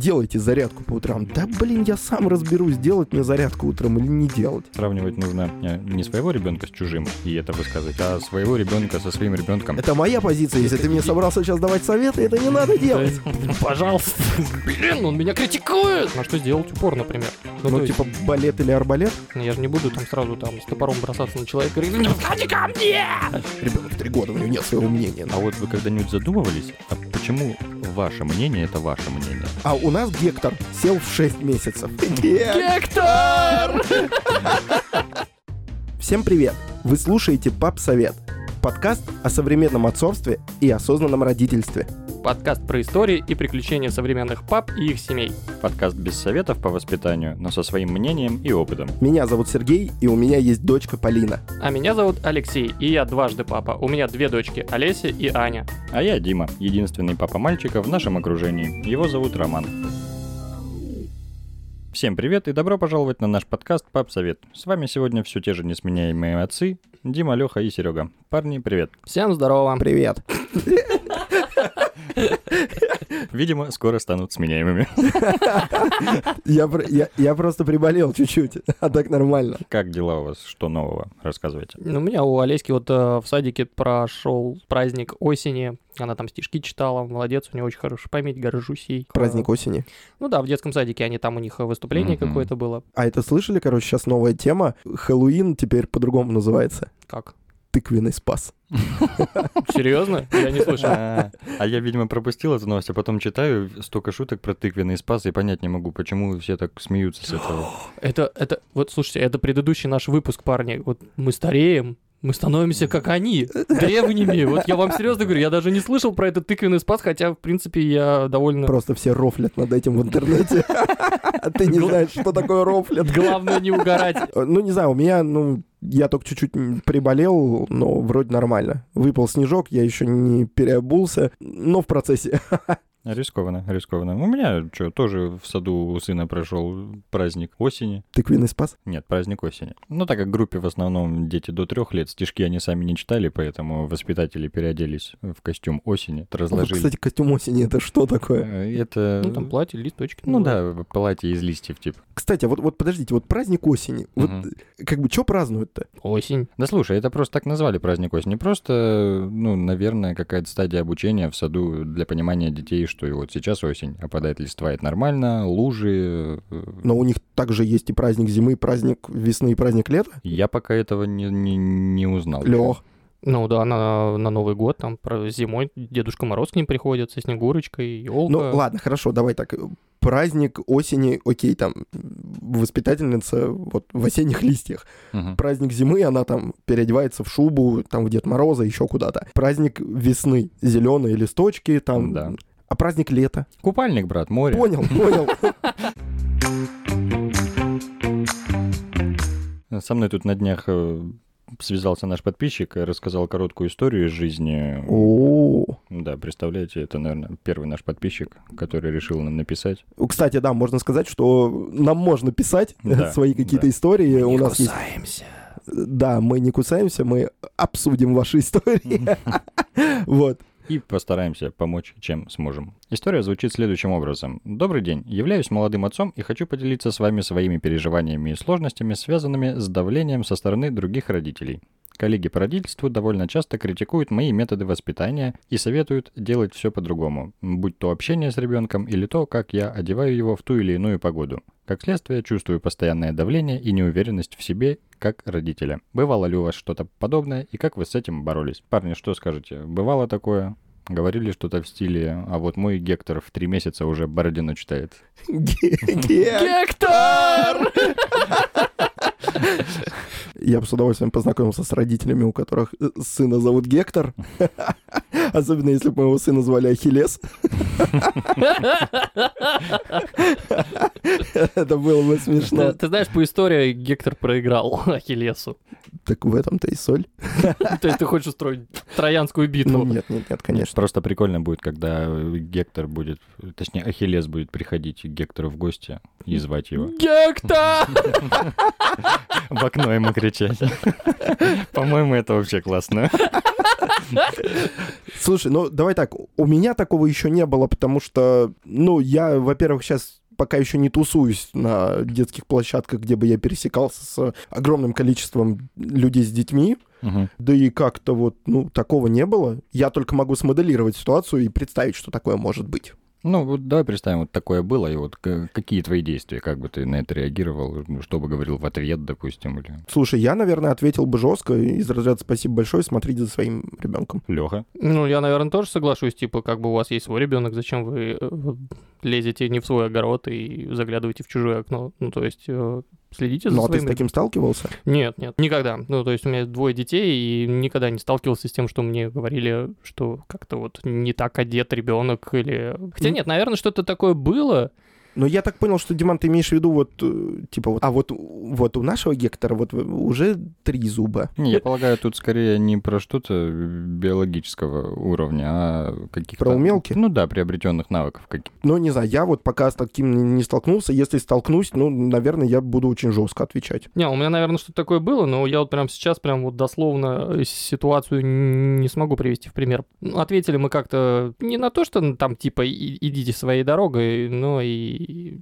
делайте зарядку по утрам. Да, блин, я сам разберусь, делать мне зарядку утром или не делать. Сравнивать нужно э, не своего ребенка с чужим и это высказывать, а своего ребенка со своим ребенком. Это моя позиция. Если ты мне собрался сейчас давать советы, это не надо делать. Пожалуйста. Блин, он меня критикует. А что сделать упор, например? Ну, есть, типа, балет или арбалет? ну, я же не буду там сразу там с топором бросаться на человека и говорить, «Ну, ко мне! Ребенок три года, у него нет своего мнения. А вот вы когда-нибудь задумывались, а почему ваше мнение это ваше мнение? А у нас Гектор сел в 6 месяцев. Гектор! Всем привет! Вы слушаете «Пап Совет» – подкаст о современном отцовстве и осознанном родительстве. Подкаст про истории и приключения современных пап и их семей. Подкаст без советов по воспитанию, но со своим мнением и опытом. Меня зовут Сергей, и у меня есть дочка Полина. А меня зовут Алексей, и я дважды папа. У меня две дочки, Олеся и Аня. А я Дима, единственный папа мальчика в нашем окружении. Его зовут Роман. Всем привет и добро пожаловать на наш подкаст «Пап Совет». С вами сегодня все те же несменяемые отцы Дима, Леха и Серега. Парни, привет. Всем здорово. Привет! Видимо, скоро станут сменяемыми. Я, я, я просто приболел чуть-чуть, а так нормально. Как дела у вас? Что нового? Рассказывайте. Ну, У меня у Олеськи вот э, в садике прошел праздник осени. Она там стишки читала, молодец, у нее очень хорошая память, горжусь ей. Праздник осени. Ну да, в детском садике они там у них э, выступление Мгм. какое-то было. А это слышали, короче, сейчас новая тема. Хэллоуин теперь по-другому называется. Как? Тыквенный спас. Серьезно? Я не слышал. А а я, видимо, пропустил эту новость, а потом читаю столько шуток про тыквенный спас и понять не могу, почему все так смеются с этого. Это, это, вот слушайте, это предыдущий наш выпуск, парни. Вот мы стареем, мы становимся как они, древними. Вот я вам серьезно говорю, я даже не слышал про этот тыквенный спас, хотя, в принципе, я довольно... Просто все рофлят над этим в интернете. А ты не знаешь, что такое рофлят. Главное не угорать. Ну, не знаю, у меня, ну, я только чуть-чуть приболел, но вроде нормально. Выпал снежок, я еще не переобулся, но в процессе. Рискованно, рискованно. У меня что, тоже в саду у сына прошел праздник осени. Тыквенный спас. Нет, праздник осени. Ну, так как в группе в основном дети до трех лет, стишки они сами не читали, поэтому воспитатели переоделись в костюм осени, Вот, разложили. Кстати, костюм осени это что такое? Э, Это... Ну, там платье, листочки. Ну да, платье из листьев, типа. Кстати, вот, вот подождите, вот праздник осени. Вот Мгм. как бы что празднуют-то? Осень. Да слушай, это просто так назвали праздник осени. Просто, ну, наверное, какая-то стадия обучения в саду для понимания детей, что и вот сейчас осень, опадает листва, это нормально, лужи. э, Но у них также есть и праздник зимы, и праздник весны, и праздник лета. Я пока этого не, не, не узнал. Лех, Ну да, на, на Новый год, там про зимой Дедушка Мороз к ним приходит со Снегурочкой, елка. ну ладно, хорошо, давай так. Праздник осени, окей, там воспитательница вот в осенних листьях. Мгм. Праздник зимы, она там переодевается в шубу, там в Дед Мороза, еще куда-то. Праздник весны, зеленые листочки, там. Да. А праздник лета? Купальник, брат, море. Понял, понял. Со мной тут на днях э, связался наш подписчик и рассказал короткую историю из жизни. О, Да, представляете, это, наверное, первый наш подписчик, который решил нам написать. Кстати, да, можно сказать, что нам можно писать Да, свои какие-то да. истории. У нас есть кусаемся. Да, мы не кусаемся, мы обсудим ваши истории. Вот. И постараемся помочь, чем сможем. История звучит следующим образом. Добрый день. Являюсь молодым отцом и хочу поделиться с вами своими переживаниями и сложностями, связанными с давлением со стороны других родителей. Коллеги по родительству довольно часто критикуют мои методы воспитания и советуют делать все по-другому, будь то общение с ребенком или то, как я одеваю его в ту или иную погоду. Как следствие, чувствую постоянное давление и неуверенность в себе как родителя. Бывало ли у вас что-то подобное и как вы с этим боролись? Парни, что скажете? Бывало такое? Говорили что-то в стиле, а вот мой Гектор в три месяца уже Бородину читает. Гектор! Я бы с удовольствием познакомился с родителями, у которых э, сына зовут Гектор. Особенно если бы моего сына звали Ахиллес. Это было бы смешно. ты знаешь, по истории Гектор проиграл Ахиллесу. Так в этом-то и соль. То есть ты хочешь устроить троянскую Ну, битву? нет, нет, нет, конечно. Просто прикольно будет, когда Гектор будет, точнее, Ахиллес будет приходить к Гектору в гости и звать его. Гекта! В окно ему кричать. По-моему, это вообще классно. Слушай, ну давай так, у меня такого еще не было, потому что, ну, я, во-первых, сейчас пока еще не тусуюсь на детских площадках, где бы я пересекался с огромным количеством людей с детьми, Мгм. да и как-то вот, ну, такого не было. Я только могу смоделировать ситуацию и представить, что такое может быть. Ну, вот давай представим, вот такое было, и вот какие твои действия, как бы ты на это реагировал, ну, что бы говорил в ответ, допустим, или Слушай, я, наверное, ответил бы жестко из разряда спасибо большое, смотрите за своим ребенком. Леха. Ну, я, наверное, тоже соглашусь, типа, как бы у вас есть свой ребенок, зачем вы э, лезете не в свой огород и заглядываете в чужое окно? Ну, то есть, э, следите за Ну, а ты своим с таким сталкивался? Нет, нет, никогда. Ну, то есть у меня двое детей, и никогда не сталкивался с тем, что мне говорили, что как-то вот не так одет ребенок или... Хотя нет, наверное, что-то такое было. Но я так понял, что, Диман, ты имеешь в виду вот, э, типа, вот, а вот, вот у нашего Гектора вот уже три зуба. Не, я полагаю, тут скорее не про что-то биологического уровня, а каких-то... Про умелки? Ну да, приобретенных навыков каких Ну, не знаю, я вот пока с таким не- столкнулся. Если столкнусь, ну, наверное, я буду очень жестко отвечать. Не, у меня, наверное, что-то такое было, но я вот прям сейчас прям вот дословно э, ситуацию не смогу привести в пример. Ну, Ответили мы как-то не на то, что ну, там типа идите своей дорогой, но и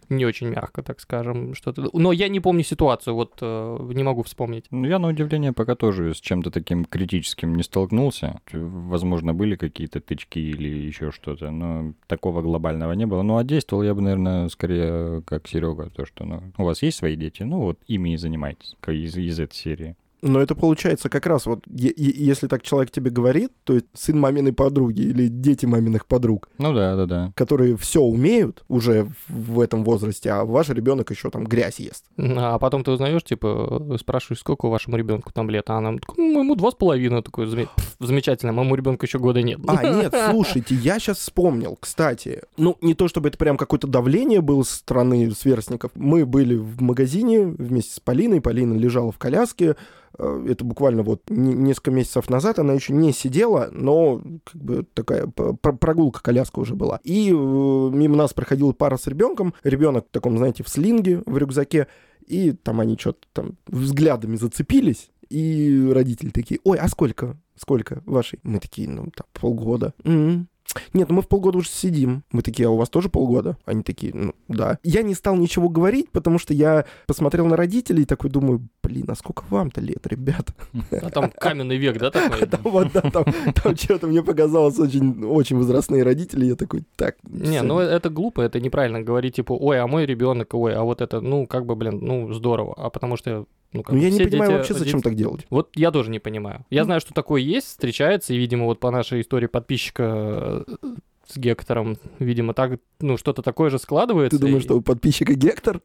не очень мягко, так скажем, что-то. Но я не помню ситуацию, вот э, не могу вспомнить. Ну, я, на удивление, пока тоже с чем-то таким критическим не столкнулся. Возможно, были какие-то тычки или еще что-то, но такого глобального не было. Ну, а действовал я бы, наверное, скорее как Серега, то, что ну, у вас есть свои дети, ну вот ими и занимайтесь, из, из этой серии. Но это получается как раз вот, если так человек тебе говорит, то есть сын маминой подруги или дети маминых подруг, Ну да, да, да. которые все умеют уже в- этом возрасте, а ваш ребенок еще там грязь ест. А потом ты узнаешь, типа, э, спрашиваешь, сколько вашему ребенку там лет, а она «Ну, ему два с половиной, такой, «Заме- пф, замечательно, моему ребенку еще года нет. А, нет, слушайте, я сейчас вспомнил, кстати. Ну, не то чтобы это прям какое-то давление было со стороны сверстников. Мы были в магазине вместе с Полиной. Полина лежала в коляске. Э, Это буквально вот не- несколько месяцев назад. Она еще не сидела, но как бы такая п- пр- прогулка-коляска уже была. И э, мимо нас проходила пара с ребенком. Ребенок в таком, знаете, в слинге, в рюкзаке. И там они что-то там взглядами зацепились. И родители такие, ой, а сколько? Сколько вашей? Мы такие, ну, там, полгода. «М, Нет, ну мы в полгода уже сидим. Мы такие, а у вас тоже полгода? Они такие, ну, да. Я не стал ничего говорить, потому что я посмотрел на родителей и такой думаю, блин, а сколько вам-то лет, ребята? А там каменный век, да, такой? Там вот, да, там, там что-то мне показалось очень, очень возрастные родители. Я такой, так, Не, всё». ну это глупо, это неправильно говорить, типа, ой, а мой ребенок, ой, а вот это, ну, как бы, блин, ну, здорово. А потому что, ну, как Ну, я не понимаю дети вообще, зачем родители- так делать. Вот я тоже не понимаю. Я знаю, что такое есть, встречается, и, видимо, вот по нашей истории подписчика э, с Гектором, видимо, так, ну, что-то такое же складывается. Ты думаешь, и- что у подписчика Гектор?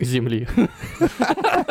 Земли.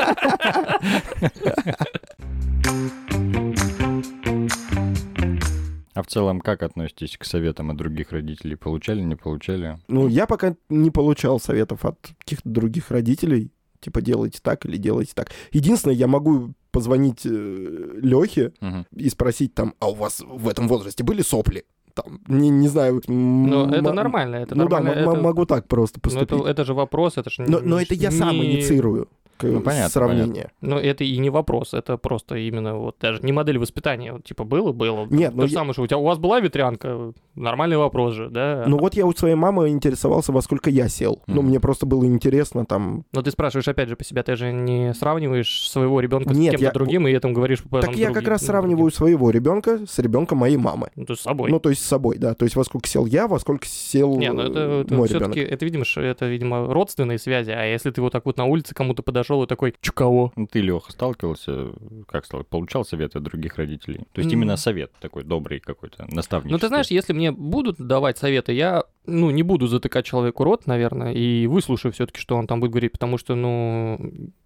А в целом, как относитесь к советам от других родителей? Получали, не получали? Ну, я пока не получал советов от каких-то других родителей. Типа, делайте так или делайте так. Единственное, я могу позвонить Лехе Мгм. и спросить там, а у вас в этом возрасте были сопли? Там, не, не знаю. Но м- это нормально, это ну нормально. да, м- м- это- могу так просто ну, это, поступить. это же вопрос, это же Но, но это я сам не- инициирую Ну, понятно, сравнение. Но это и не вопрос, это просто именно вот даже не модель воспитания. Вот, типа было, было. Нет, То ну же я- самое, что у тебя у вас была ветрянка, нормальный вопрос же, да? Ну вот я у своей мамы интересовался, во сколько я сел. Ну, Мгм. мне просто было интересно там... Но ты спрашиваешь опять же по себя, ты же не сравниваешь своего ребенка с Нет, кем-то я- другим и этом говоришь Так я как раз сравниваю своего ребенка с ребенком моей мамы. Ну, то есть с собой. Ну, то есть с собой, да. То есть во сколько сел я, во сколько сел не, ну это, это мой ребенок. это, видимо, это, видимо, родственные связи. А если ты вот так вот на улице кому-то подошел и такой, чё кого? Ну, Ты, Леха, сталкивался, как стал, получал советы от других родителей? То есть М. именно совет такой добрый какой-то, наставнический. Ну, ты знаешь, если мне будут давать советы, я, ну, не буду затыкать человеку рот, наверное, и выслушаю все-таки, что он там будет говорить, потому что, ну,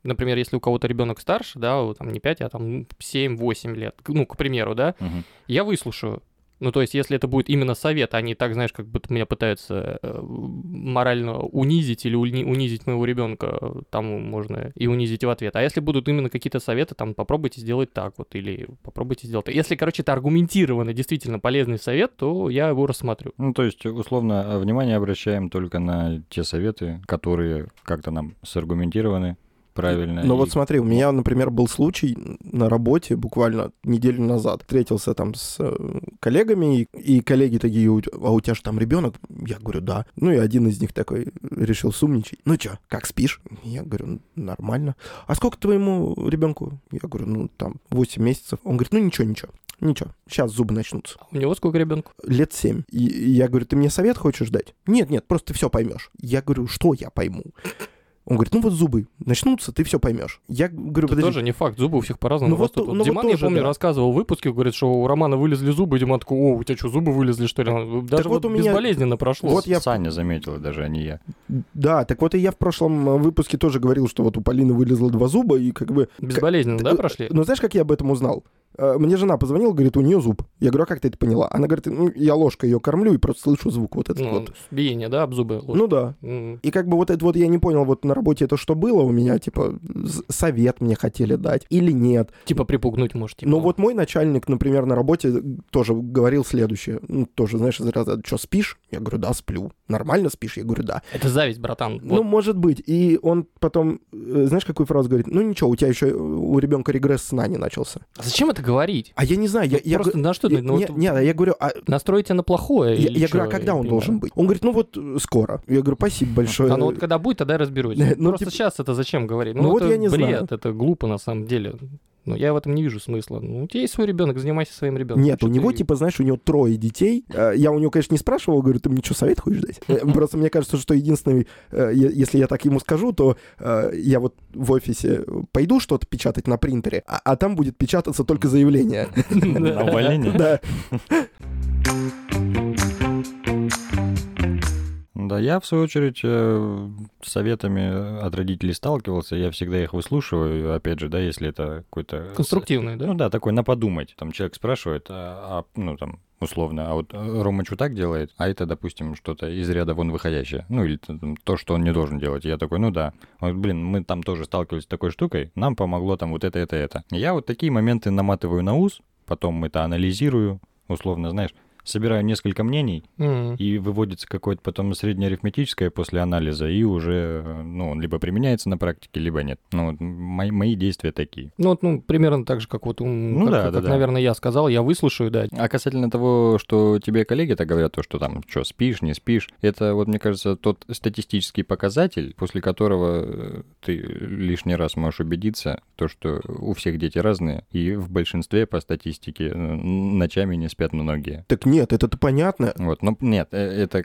например, если у кого-то ребенок старше, да, там не 5, а там 7-8 лет, ну, к примеру, да, Мгм. я выслушаю. Ну, то есть, если это будет именно совет, а не так, знаешь, как будто меня пытаются э, морально унизить или уни- унизить моего ребенка, там можно и унизить в ответ. А если будут именно какие-то советы, там, попробуйте сделать так вот, или попробуйте сделать так. Если, короче, это аргументированный, действительно полезный совет, то я его рассмотрю. Ну, то есть, условно, внимание обращаем только на те советы, которые как-то нам саргументированы правильно. Ну и- вот смотри, у меня, например, был случай на работе буквально неделю назад. Встретился там с э, коллегами, и, и коллеги такие, «У- а у тебя же там ребенок? Я говорю, да. Ну и один из них такой решил сумничать. Ну чё, как спишь? Я говорю, «Ну, нормально. А сколько твоему ребенку? Я говорю, ну там 8 месяцев. Он говорит, ну ничего, ничего. Ничего, сейчас зубы начнутся. А У него сколько ребенку? Лет 7. И, и я говорю, ты мне совет хочешь дать? Нет, нет, просто ты все поймешь. Я говорю, что я пойму? Он говорит, ну вот зубы начнутся, ты все поймешь. Я говорю, Это подожди, тоже не факт, зубы у всех по-разному Ну вот Вот ну вот Диман, я тоже, помню, да. рассказывал в выпуске, говорит, что у Романа вылезли зубы, и Диман такой, о, у тебя что, зубы вылезли, что ли? Даже вот вот у меня- безболезненно прошло. Вот я- Саня заметил, даже а не я. Да, так вот и я в прошлом э, выпуске тоже говорил, что вот у Полины вылезло два зуба, и как бы... Безболезненно, да, Э, прошли? Ну, знаешь, как я об этом узнал? Э, Мне жена позвонила, говорит, у нее зуб. Я говорю, а как ты это поняла? Она говорит, ну, я ложкой ее кормлю и просто слышу звук вот этот Ну, вот. биение, да, об зубы. Ну да. М. И как бы вот это вот я не понял, вот на работе это что было у меня, типа, совет мне хотели дать или нет. Типа припугнуть, может, типа. Но вот мой начальник, например, на работе тоже говорил следующее. Ну, тоже, знаешь, из что, спишь? Я говорю, да, сплю. Нормально спишь? Я говорю, да. Это зависть, братан. Ну, Вот. может быть. И он потом, э, знаешь, какую фразу говорит? Ну, ничего, у тебя еще у ребенка регресс сна не начался. А Зачем это говорить? А я не знаю, я, я Просто г- на что? я- ну, не, вот не, я говорю, а Настроите на плохое? я, я чё? говорю, а когда он понимаю. должен быть? Он говорит, ну вот э, скоро. Я говорю, спасибо большое. А ну вот когда будет, тогда разберусь. Ну, Просто типа- сейчас это зачем говорить? Ну, Ну, вот это я не бред, знаю. это глупо на самом деле. Но я в этом не вижу смысла. Ну, у тебя есть свой ребенок, занимайся своим ребенком. Нет, у него, ты- типа, знаешь, у него трое детей. Э, Я у него, конечно, не спрашивал, говорю, ты мне что, совет хочешь дать? Э, Просто мне кажется, что единственный, э, если я так ему скажу, то я вот в офисе пойду что-то печатать на принтере, а а там будет печататься только заявление. На увольнение? Да. Да, я, в свою очередь, э, с советами от родителей сталкивался, я всегда их выслушиваю, опять же, да, если это какой-то... Конструктивный, да? Ну да, такой на подумать. Там человек спрашивает, а, а, ну там, условно, а вот э, Рома что так делает, а это, допустим, что-то из ряда вон выходящее. Ну или то, что он не должен делать. Я такой, ну да. Вот, блин, мы там тоже сталкивались с такой штукой, нам помогло там вот это, это, это. Я вот такие моменты наматываю на ус, потом это анализирую, условно, знаешь, собираю несколько мнений, М. и выводится какое-то потом среднеарифметическое после анализа, и уже, ну, он либо применяется на практике, либо нет. Ну, вот мои, мои действия такие. Ну, вот, ну, примерно так же, как вот, Ну как, да, как, да, да. наверное, я сказал, я выслушаю, да. А касательно того, что тебе коллеги-то говорят, то, что там, что, спишь, не спишь, это, вот, мне кажется, тот статистический показатель, после которого э, ты лишний раз можешь убедиться, то, что у всех дети разные, и в большинстве, по статистике, э, ночами не спят многие. Так нет, это-то понятно. Вот, но нет, э, это,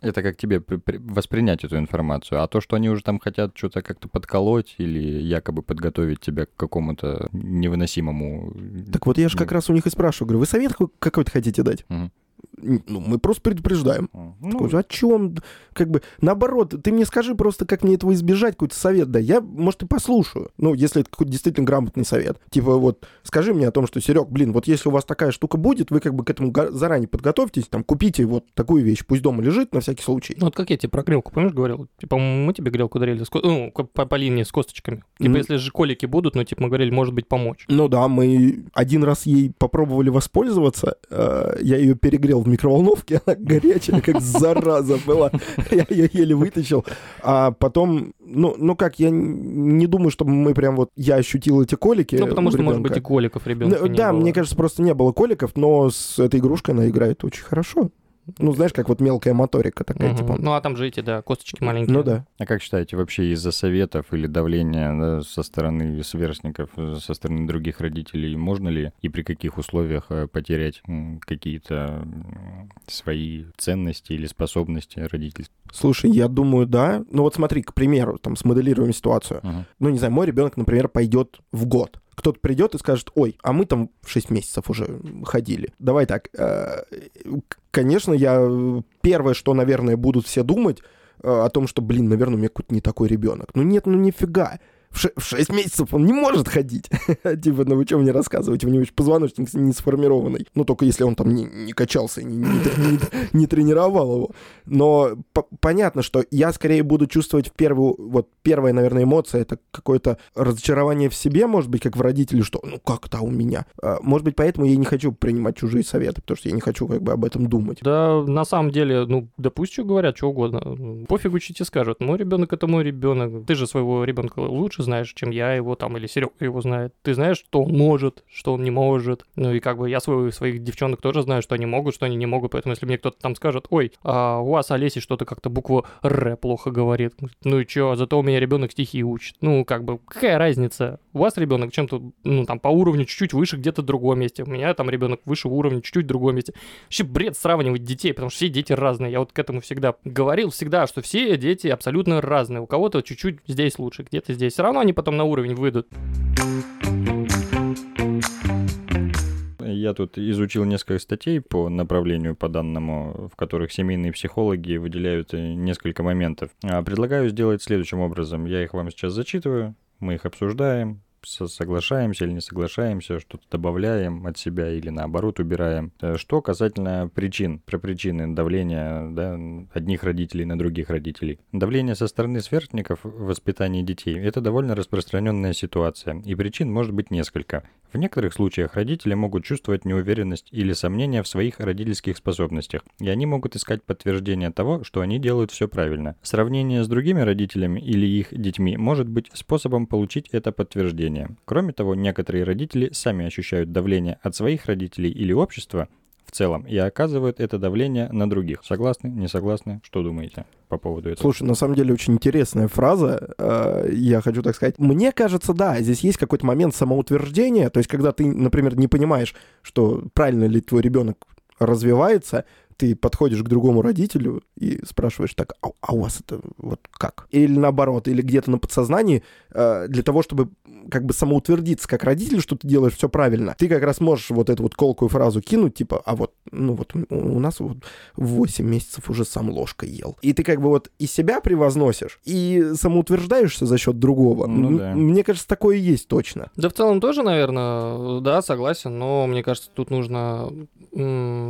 это как тебе при- при- воспринять эту информацию. А то, что они уже там хотят что-то как-то подколоть или якобы подготовить тебя к какому-то невыносимому... Так вот я же как раз у них и спрашиваю, говорю, вы совет какой- какой-то хотите дать? Мгм. Ну, мы просто предупреждаем. Ну, Такой о чем? Как бы, наоборот, ты мне скажи просто, как мне этого избежать, какой-то совет дай. Я, может, и послушаю. Ну, если это какой-то действительно грамотный совет. Типа, вот, скажи мне о том, что, Серег, блин, вот если у вас такая штука будет, вы как бы к этому заранее подготовьтесь, там, купите вот такую вещь, пусть дома лежит на всякий случай. Ну, вот как я тебе про грелку, помнишь, говорил? Типа, мы тебе грелку дарили, с ко- ну, по, по линии с косточками. Типа, Мгм. если же колики будут, ну, типа, мы говорили, может быть, помочь. Ну да, мы один раз ей попробовали воспользоваться. э, Я ее перегрел в микроволновке, она горячая, как зараза была. Я ее еле вытащил. А потом, ну, ну как, я не думаю, чтобы мы прям вот, я ощутил эти колики. Ну, потому что, может ребенка. быть, и коликов ребенка Да, мне кажется, просто не было коликов, но с этой игрушкой она играет очень хорошо. Ну, знаешь, как вот мелкая моторика такая, Мгм. типа. Ну, а там же эти, да, косточки маленькие. Ну да. А как считаете, вообще из-за советов или давления да, со стороны сверстников, со стороны других родителей, можно ли и при каких условиях э, потерять какие-то свои ценности или способности родительские? Слушай, я думаю, да. Ну вот смотри, к примеру, там смоделируем ситуацию. Мгм. ну, не знаю, мой ребенок, например, пойдет в год. Кто-то придет и скажет, ой, а мы там 6 месяцев уже ходили. Давай так, э, конечно, я э, первое, что, наверное, будут все думать э, о том, что, блин, наверное, у меня какой-то не такой ребенок. Ну нет, ну нифига. В, ше- в 6 месяцев он не может ходить. типа, ну вы что мне рассказываете, у него еще позвоночник не сформированный. Ну, только если он там не, не качался, не, не, не, не тренировал его. Но по- понятно, что я скорее буду чувствовать в первую, вот первая, наверное, эмоция, это какое-то разочарование в себе, может быть, как в родителе, что ну как-то у меня. А, Может быть, поэтому я и не хочу принимать чужие советы, потому что я не хочу как бы об этом думать. Да, на самом деле, ну, да пусть что говорят, что угодно. Пофигу, что тебе скажут. Мой ребенок это мой ребенок. Ты же своего ребенка лучше знаешь, чем я его там, или Серега его знает. Ты знаешь, что он может, что он не может. Ну и как бы я своих, своих девчонок тоже знаю, что они могут, что они не могут. Поэтому если мне кто-то там скажет, ой, а у вас Олеси что-то как-то букву Р плохо говорит. Ну и чё, зато у меня ребенок стихи учит. Ну, как бы, какая разница? У вас ребенок чем-то, ну, там, по уровню чуть-чуть выше где-то в другом месте. У меня там ребенок выше уровня чуть-чуть в другом месте. Вообще бред сравнивать детей, потому что все дети разные. Я вот к этому всегда говорил, всегда, что все дети абсолютно разные. У кого-то чуть-чуть здесь лучше, где-то здесь. Все равно они потом на уровень выйдут. Я тут изучил несколько статей по направлению по данному, в которых семейные психологи выделяют э, несколько моментов. А, Предлагаю сделать следующим образом. Я их вам сейчас зачитываю, мы их обсуждаем, соглашаемся или не соглашаемся, что-то добавляем от себя или наоборот убираем. Э, Что касательно причин, про причины давления да, одних родителей на других родителей. Давление со стороны сверстников в воспитании детей – это довольно распространенная ситуация, и причин может быть несколько. В некоторых случаях родители могут чувствовать неуверенность или сомнения в своих родительских способностях, и они могут искать подтверждение того, что они делают все правильно. Сравнение с другими родителями или их детьми может быть способом получить это подтверждение. Кроме того, некоторые родители сами ощущают давление от своих родителей или общества в целом и оказывают это давление на других. Согласны? Не согласны? Что думаете по поводу этого? Слушай, на самом деле очень интересная фраза. э, Я хочу так сказать. Мне кажется, да, здесь есть какой-то момент самоутверждения. То есть, когда ты, например, не понимаешь, что правильно ли твой ребенок развивается, ты подходишь к другому родителю и спрашиваешь так, а, а у вас это вот как? Или наоборот, или где-то на подсознании, э, для того, чтобы как бы самоутвердиться как родитель, что ты делаешь все правильно, ты как раз можешь вот эту вот колкую фразу кинуть, типа, а вот, ну вот у, у нас вот в 8 месяцев уже сам ложкой ел. И ты как бы вот и себя превозносишь, и самоутверждаешься за счет другого. Ну да. Мне кажется, такое и есть точно. Да, в целом тоже, наверное, да, согласен, но мне кажется, тут нужно,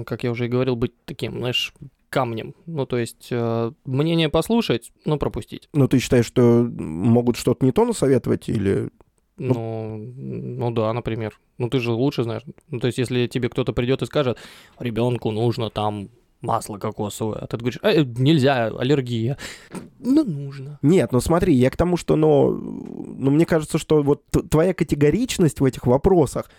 как я уже и говорил, быть таким, знаешь, камнем. Ну, то есть, э, мнение послушать, но пропустить. Но ты считаешь, что могут что-то не то насоветовать или... Ну, ну да, например. Ну ты же лучше знаешь. Ну, то есть, если тебе кто-то придет и скажет, ребенку нужно там масло кокосовое, а ты говоришь, «Э, нельзя, аллергия. Ну, нужно. Нет, ну смотри, я к тому, что, ну, ну мне кажется, что вот твоя категоричность в этих вопросах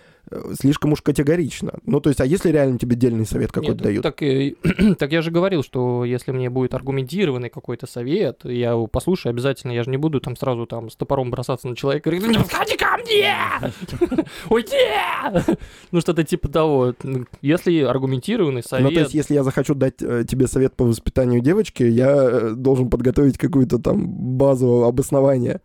слишком уж категорична. Ну, то есть, а если реально тебе дельный совет какой-то дают? Так, так я же говорил, что если мне будет аргументированный какой-то совет, я его послушаю обязательно, я же не буду там сразу там с топором бросаться на человека и говорить, «Не подходи ко мне! Уйди! Ну, что-то типа того. Ну, Если аргументированный совет... Ну, то есть, если я захочу дать э, тебе совет по воспитанию девочки, я э, должен подготовить какую-то там базу обоснования,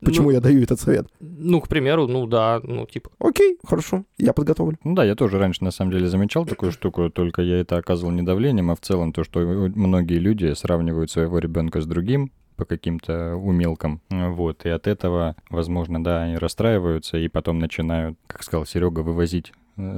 почему ну, я даю этот совет. Ну, к примеру, ну да, ну типа. Окей, хорошо, я подготовлю. Ну да, я тоже раньше на самом деле замечал такую штуку, только я это оказывал не давлением, а в целом то, что многие люди сравнивают своего ребенка с другим по каким-то умелкам. Вот, и от этого, возможно, да, они расстраиваются и потом начинают, как сказал Серега, вывозить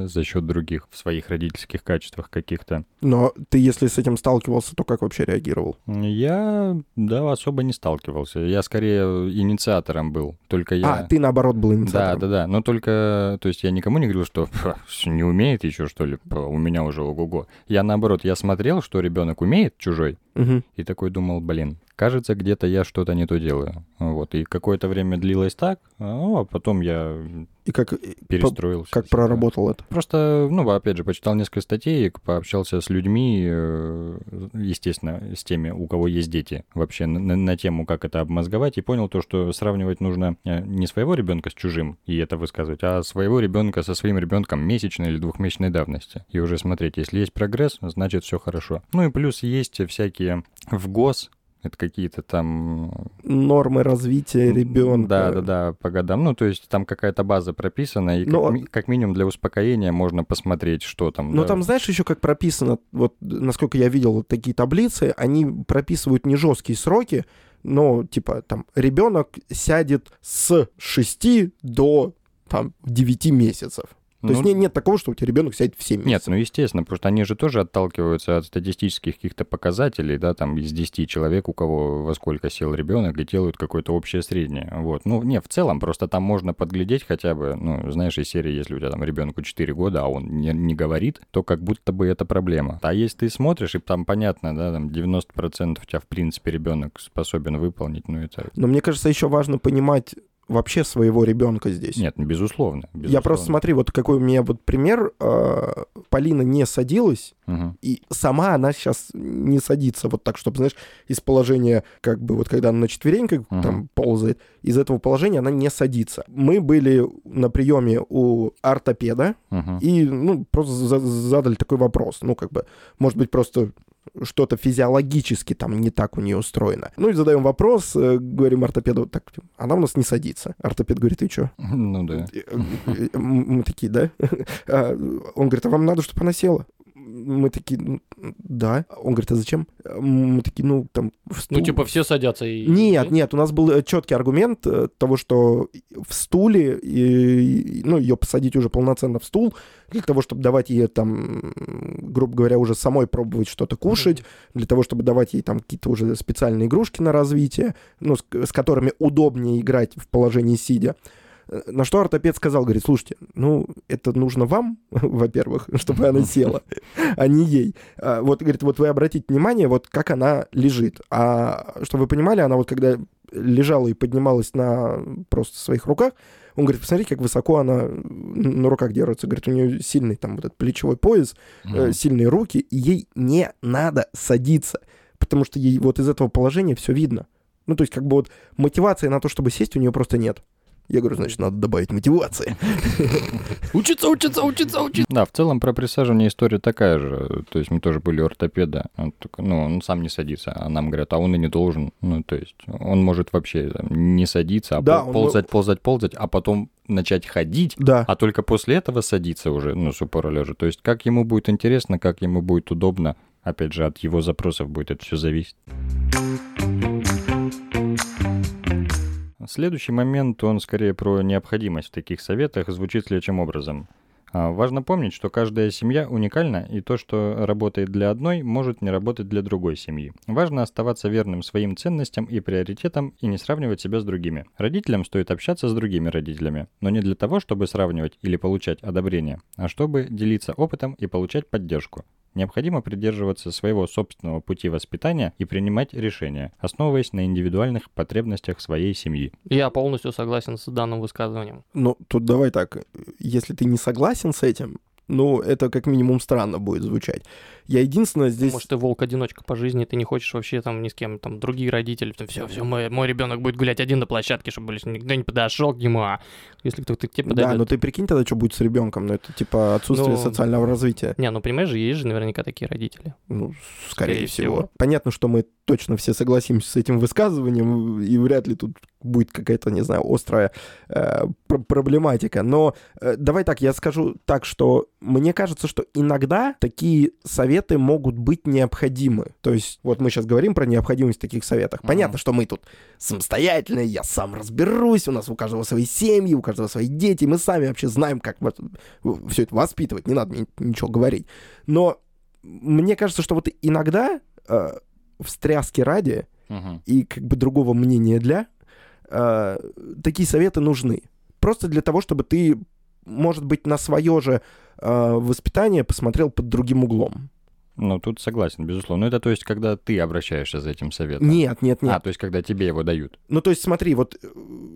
за счет других в своих родительских качествах каких-то. Но ты, если с этим сталкивался, то как вообще реагировал? Я, да, особо не сталкивался. Я скорее инициатором был. Только я... А, ты наоборот был Да, инициатором. да, да. Но только, то есть я никому не говорил, что «Ха, не умеет еще, что ли, у меня уже ого-го. Я наоборот, я смотрел, что ребенок умеет чужой, Мгм. и такой думал, блин, кажется, где-то я что-то не то делаю. Вот, и какое-то время длилось так, ну, а потом я И как, по- перестроился. как типа. проработал это? Просто, ну, опять же, почитал несколько статей, пообщался с людьми, э, естественно, с теми, у кого есть дети, вообще на, на- на тему, как это обмозговать, и понял то, что сравнивать нужно э, не своего ребенка с чужим, и это высказывать, а своего ребенка со своим ребенком месячной или двухмесячной давности. И уже смотреть, если есть прогресс, значит все хорошо. Ну и плюс есть всякие в ГОС, это какие-то там Нормы развития ребенка. да, да, да, по годам. Ну, то есть там какая-то база прописана, и как, Ну, а- ми- как минимум для успокоения можно посмотреть, что там. Но да. там, знаешь, еще как прописано, вот насколько я видел вот такие таблицы, они прописывают не жесткие сроки, но, типа, там, ребенок сядет с 6 до, там, 9 месяцев. То Ну, есть нет, нет такого, что у тебя ребенок сядет в 7 Нет, месяцев. ну естественно, просто они же тоже отталкиваются от статистических каких-то показателей, да, там из 10 человек, у кого во сколько сел ребенок, и делают какое-то общее среднее. Вот. Ну, не, в целом, просто там можно подглядеть хотя бы, ну, знаешь, из серии, если у тебя там ребенку 4 года, а он не, не говорит, то как будто бы это проблема. А если ты смотришь, и там понятно, да, там 90% у тебя, в принципе, ребенок способен выполнить, ну, это... Но мне кажется, еще важно понимать вообще своего ребенка здесь. Нет, ну, безусловно. Я безусловно. просто смотри, вот какой у меня вот пример. э, Полина не садилась, Мгм. и сама она сейчас не садится вот так, чтобы, знаешь, из положения, как бы вот когда она на четвереньках Мгм. там ползает, из этого положения она не садится. Мы были на приеме у ортопеда, Мгм. и, ну, просто за- задали такой вопрос. Ну, как бы, может быть, просто что-то физиологически там не так у нее устроено. Ну и задаем вопрос, э, говорим ортопеду, так, она у нас не садится. Ортопед говорит, ты что? Ну да. Мы такие, да? А, Он говорит, а вам надо, чтобы она села? Мы такие, «Ну, да. Он говорит, а зачем? Мы такие, ну, там, в Ну, стул- типа, все садятся и... Нет, нет, у нас был четкий аргумент э, того, что в стуле, и, ну, ее посадить уже полноценно в стул, для того, чтобы давать ей там, грубо говоря, уже самой пробовать что-то кушать, для того, чтобы давать ей там какие-то уже специальные игрушки на развитие, ну, с, с которыми удобнее играть в положении сидя. Э, На что ортопед сказал, говорит, слушайте, ну, это нужно вам, во-первых, чтобы она села, а не ей. А, Вот, говорит, вот вы обратите внимание, вот как она лежит. А чтобы вы понимали, она вот когда лежала и поднималась на просто своих руках, он говорит, посмотрите, как высоко она на руках держится. Говорит, у нее сильный там вот этот плечевой пояс, Мгм. сильные руки, и ей не надо садиться, потому что ей вот из этого положения все видно. Ну, то есть, как бы вот мотивации на то, чтобы сесть, у нее просто нет. Я говорю, значит, надо добавить мотивации. Учиться, учиться, учиться, учиться. Да, в целом про присаживание история такая же. То есть мы тоже были у ортопеда. Он такой, ну, он сам не садится. А нам говорят, а он и не должен. Ну, то есть он может вообще там, не садиться, а Да, пол- он- ползать, ползать, ползать, а потом начать ходить, Да. а только после этого садиться уже, ну, с упора лежа. То есть как ему будет интересно, как ему будет удобно. Опять же, от его запросов будет это все зависеть. Следующий момент, он скорее про необходимость в таких советах, звучит следующим образом. А, Важно помнить, что каждая семья уникальна, и то, что работает для одной, может не работать для другой семьи. Важно оставаться верным своим ценностям и приоритетам и не сравнивать себя с другими. Родителям стоит общаться с другими родителями, но не для того, чтобы сравнивать или получать одобрение, а чтобы делиться опытом и получать поддержку. Необходимо придерживаться своего собственного пути воспитания и принимать решения, основываясь на индивидуальных потребностях своей семьи. Я полностью согласен с данным высказыванием. Ну, тут давай так. Если ты не согласен с этим, ну, это как минимум странно будет звучать. Я единственное здесь... Может, ты волк-одиночка по жизни, ты не хочешь вообще там ни с кем, там, другие родители, там, все, все, мой, мой ребенок будет гулять один на площадке, чтобы больше никто не подошел к нему, а если кто-то к тебе Да, подойдет... но ты прикинь тогда, что будет с ребенком. Ну, это типа отсутствие Ну, социального развития. Не, ну понимаешь же, есть же наверняка такие родители. Ну, скорее, Скорее всего. всего. Понятно, что мы точно все согласимся с этим высказыванием, и вряд ли тут будет какая-то, не знаю, острая э, пр- проблематика. Но э, давай так, я скажу так, что мне кажется, что иногда такие советы могут быть необходимы. То есть, вот мы сейчас говорим про необходимость в таких советах. Мгм. Понятно, что мы тут самостоятельные, я сам разберусь, у нас у каждого свои семьи, у каждого свои дети, мы сами вообще знаем, как все это воспитывать, не надо мне ничего говорить. Но мне кажется, что вот иногда э, в стряске ради и как бы другого мнения для э, такие советы нужны. Просто для того, чтобы ты, может быть, на свое же э, воспитание посмотрел под другим углом. Ну, тут согласен, безусловно. Ну, это то есть, когда ты обращаешься за этим советом. Нет, нет, нет. А, то есть, когда тебе его дают. Ну, то есть, смотри, вот э,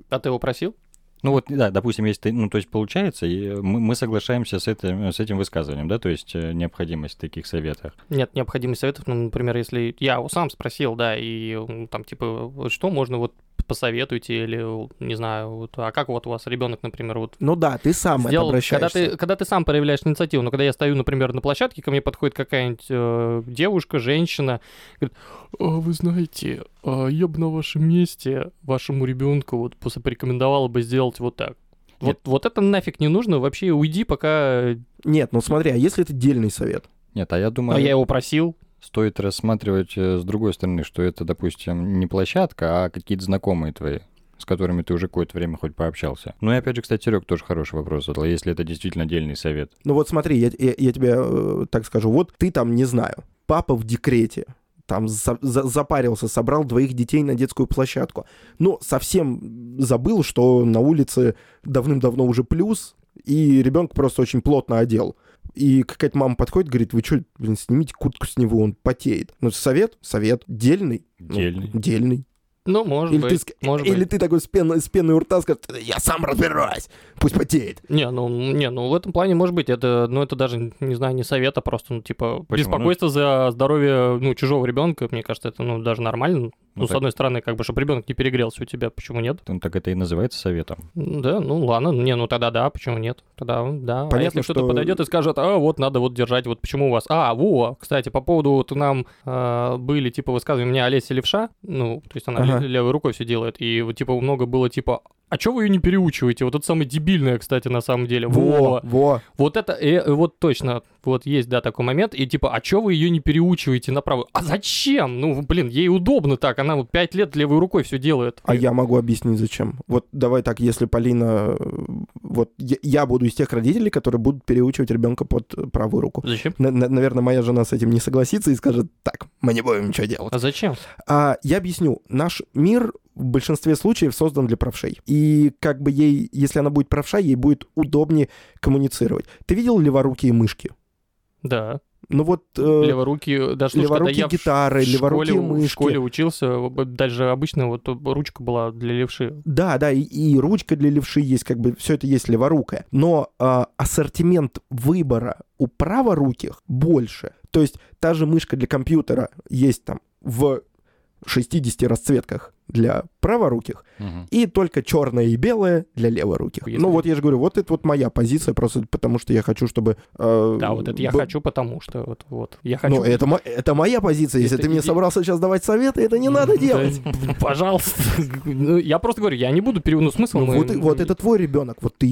А ты его просил? Ну вот, да, допустим, если ты, ну, то есть получается, и мы, мы соглашаемся с этим, с этим высказыванием, да, то есть э, необходимость в таких советах. Нет необходимых советов, ну, например, если я сам спросил, да, и там, типа, что можно вот посоветуйте или, не знаю, вот, а как вот у вас ребенок, например, вот ну да, ты сам это сделал, когда обращаешься. ты, когда ты сам проявляешь инициативу, но когда я стою, например, на площадке, ко мне подходит какая-нибудь э, девушка, женщина, говорит, «А, вы знаете, а я бы на вашем месте вашему ребенку вот просто порекомендовала бы сделать вот так. Вот, вот это нафиг не нужно, вообще уйди, пока... Нет, ну смотри, а если это дельный совет? Нет, а я думаю... А я его просил. Стоит рассматривать э, с другой стороны, что это, допустим, не площадка, а какие-то знакомые твои с которыми ты уже какое-то время хоть пообщался. Ну и опять же, кстати, Серег тоже хороший вопрос задал, если это действительно отдельный совет. Ну вот смотри, я, я, я тебе э, так скажу, вот ты там, не знаю, папа в декрете, там за, за, запарился, собрал двоих детей на детскую площадку. Но совсем забыл, что на улице давным-давно уже плюс, и ребенка просто очень плотно одел. И какая-то мама подходит, говорит, вы что, блин, снимите куртку с него, он потеет. Ну, совет, совет, дельный. Дельный. Ну, дельный. Ну, может Или, быть. ты, может или быть. ты такой с пеной, с пеной у рта скажешь, я сам разбираюсь, пусть потеет. Не, ну, не, ну в этом плане, может быть, это, ну, это даже, не знаю, не совет, а просто, ну, типа, Почему? беспокойство за здоровье, ну, чужого ребенка, мне кажется, это, ну, даже нормально. Ну, Ну, с так- одной стороны, как бы, чтобы ребенок не перегрелся у тебя, почему нет? Ну, так это и называется советом. Да, ну ладно, не, ну тогда да, почему нет? Тогда да. а Понятно, если кто-то что- подойдет и скажет, а вот надо вот держать, вот почему у вас. А, во, кстати, по поводу вот нам э, были типа высказывания, у меня Олеся левша, ну, то есть она Ага. ле- левой рукой все делает, и вот типа много было типа, а чё вы ее не переучиваете? Вот это самое дебильное, кстати, на самом деле. Во, во. вот это, э, вот точно, вот есть, да, такой момент, и типа, а чё вы ее не переучиваете на правую? А зачем? Ну, блин, ей удобно так, она вот пять лет левой рукой все делает. А я могу объяснить, зачем. Вот давай так, если Полина... э, Вот я, я буду из тех родителей, которые будут переучивать ребенка под правую руку. Зачем? На- на- наверное, моя жена с этим не согласится и скажет, так, мы не будем ничего делать. А зачем? А я объясню. Наш мир в большинстве случаев создан для правшей. И как бы ей, если она будет правша, ей будет удобнее коммуницировать. Ты видел леворукие мышки? Да. Ну вот... э, Леворуки, да, слушай, леворукие когда я гитары, в леворукие школе, в мышки. школе учился, даже обычно вот ручка была для левши. Да, да, и, и ручка для левши есть, как бы все это есть леворукое. Но а, ассортимент выбора у праворуких больше. То есть та же мышка для компьютера есть там в 60 расцветках для праворуких, Мгм. и только черное и белое для леворуких. Если- Ну вот я же говорю, вот это вот моя позиция, просто потому что я хочу, чтобы... э, Да, вот это я б- хочу, потому что вот, вот. Я хочу. Ну, это, мо- это моя позиция. Если Это ты мне собрался сейчас давать советы, это не надо Да, делать. Пожалуйста. Ну, Я просто говорю, я не буду перевод, ну смысл. Ну, мы- вот, вот это твой ребенок. Вот ты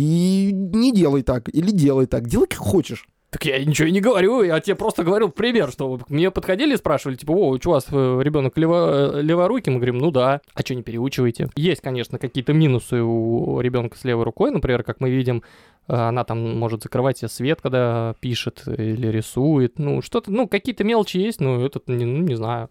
не делай так или делай так. Делай как хочешь. Так я ничего и не говорю, я тебе просто говорил пример, что мне подходили и спрашивали, типа, о, у вас ребенок лево, леворукий? Мы говорим, ну да. А что не переучиваете? Есть, конечно, какие-то минусы у ребенка с левой рукой, например, как мы видим, э, она там может закрывать себе свет, когда пишет или рисует, ну что-то, ну какие-то мелочи есть, но этот, не, ну не знаю.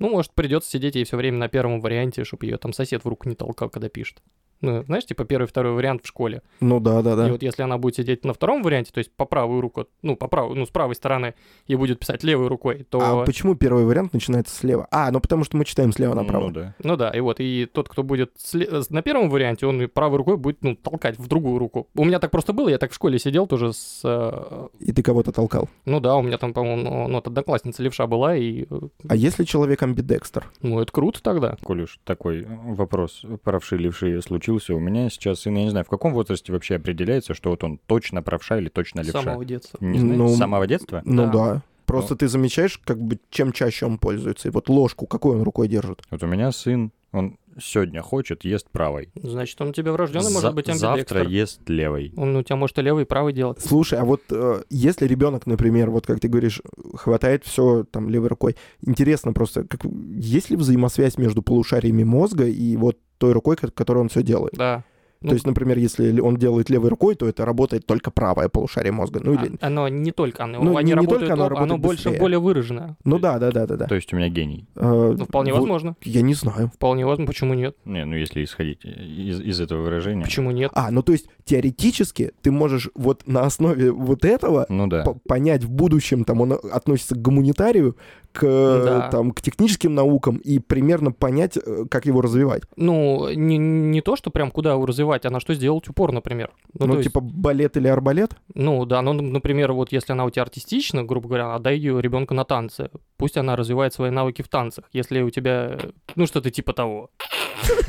Ну, может, придется сидеть ей все время на первом варианте, чтобы ее там сосед в руку не толкал, когда пишет. Ну, знаешь, типа первый, второй вариант в школе. Ну да, да, да. И вот если она будет сидеть на втором варианте, то есть по правую руку, ну, по правой, ну, с правой стороны, и будет писать левой рукой, то... А почему первый вариант начинается слева? А, ну потому что мы читаем слева направо. Ну да. Ну да, и вот, и тот, кто будет сле- на первом варианте, он и правой рукой будет, ну, толкать в другую руку. У меня так просто было, я так в школе сидел тоже с... э, И ты кого-то толкал. Ну да, у меня там, по-моему, ну, ну, вот одноклассница левша была, и... э, А если человек амбидекстер? Ну, это круто тогда. Коль уж такой вопрос правши-левши случился, у меня сейчас сын, я не знаю, в каком возрасте вообще определяется, что вот он точно правша или точно С левша? самого детства. Не знаю, Ну, с самого детства? Ну Да. да. Просто ты замечаешь, как бы, чем чаще он пользуется. И вот ложку, какой он рукой держит? Вот у меня сын, он сегодня хочет, ест правой. Значит, он у тебя врожденный, За- может быть, Завтра амбидекстер. ест левой. Он у тебя может и левый, и правый делать. Слушай, а вот э, если ребенок, например, вот как ты говоришь, хватает все там левой рукой, интересно просто, как, есть ли взаимосвязь между полушариями мозга и вот той рукой, ко- которой он все делает? Да. Ну, То есть, например, если он делает левой рукой, то это работает только правое полушарие мозга. Ну, или... А- Оно не только, оно, Ну, они не- работают, только оно оно, работает больше, быстрее. более выраженное. ну да, да, да, да, да. То есть у меня гений. Э, Ну, вполне вот возможно. Я не знаю. Вполне возможно, почему нет? Не, ну если исходить из, из этого выражения. Почему нет? А, ну то есть теоретически ты можешь вот на основе вот этого Ну да. по- понять в будущем, там он относится к гуманитарию, к, э, Да. там, к техническим наукам и примерно понять, э, как его развивать. Ну, не, не то, что прям куда его развивать, а на что сделать упор, например. Ну, есть, типа балет или арбалет? ну да, ну, например, вот если она у тебя артистична, грубо говоря, отдай ее ребенка на танцы. Пусть она развивает свои навыки в танцах. Если у тебя, ну, что-то типа того.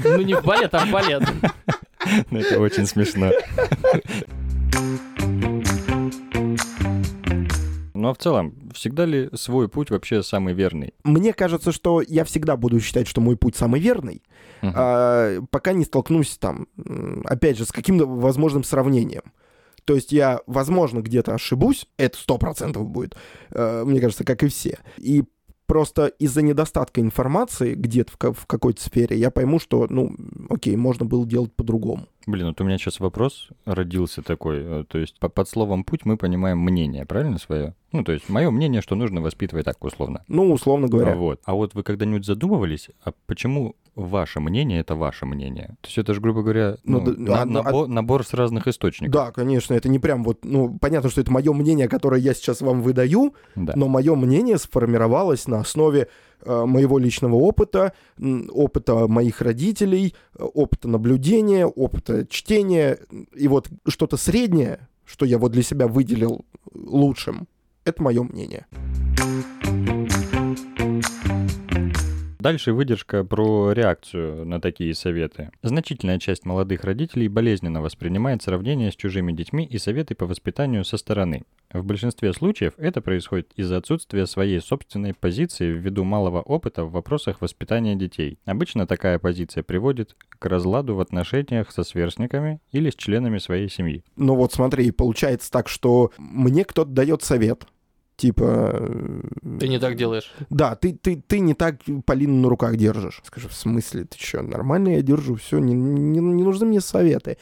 Ну, не в балет, а в балет. Ну, Это очень смешно. Но в целом, всегда ли свой путь вообще самый верный? Мне кажется, что я всегда буду считать, что мой путь самый верный, Мгм. а, пока не столкнусь там, опять же, с каким-то возможным сравнением. То есть я, возможно, где-то ошибусь, это сто процентов будет, э, мне кажется, как и все. И Просто из-за недостатка информации где-то в, в какой-то сфере я пойму, что, ну, окей, можно было делать по-другому. Блин, вот у меня сейчас вопрос родился такой. э, То есть по- под словом «путь» мы понимаем мнение, правильно свое? Ну, то есть мое мнение, что нужно воспитывать так условно. Ну, условно говоря. Вот. А вот вы когда-нибудь задумывались, а почему ваше мнение это ваше мнение? То есть это же, грубо говоря, Ну, ну, да, на- а- набо- набор с разных источников. Да, конечно, это не прям вот, ну, понятно, что это мое мнение, которое я сейчас вам выдаю, Да. но мое мнение сформировалось на основе моего личного опыта, опыта моих родителей, э, опыта наблюдения, опыта чтения, и вот что-то среднее, что я вот для себя выделил лучшим, это мое мнение. Дальше выдержка про реакцию на такие советы. Значительная часть молодых родителей болезненно воспринимает сравнение с чужими детьми и советы по воспитанию со стороны. В большинстве случаев это происходит из-за отсутствия своей собственной позиции ввиду малого опыта в вопросах воспитания детей. Обычно такая позиция приводит к разладу в отношениях со сверстниками или с членами своей семьи. Ну вот смотри, получается так, что мне кто-то дает совет, типа... э, Ты не так делаешь. Да, ты, ты, ты не так Полину на руках держишь. Скажу, в смысле, ты что, нормально я держу, все, не, не, не нужны мне советы.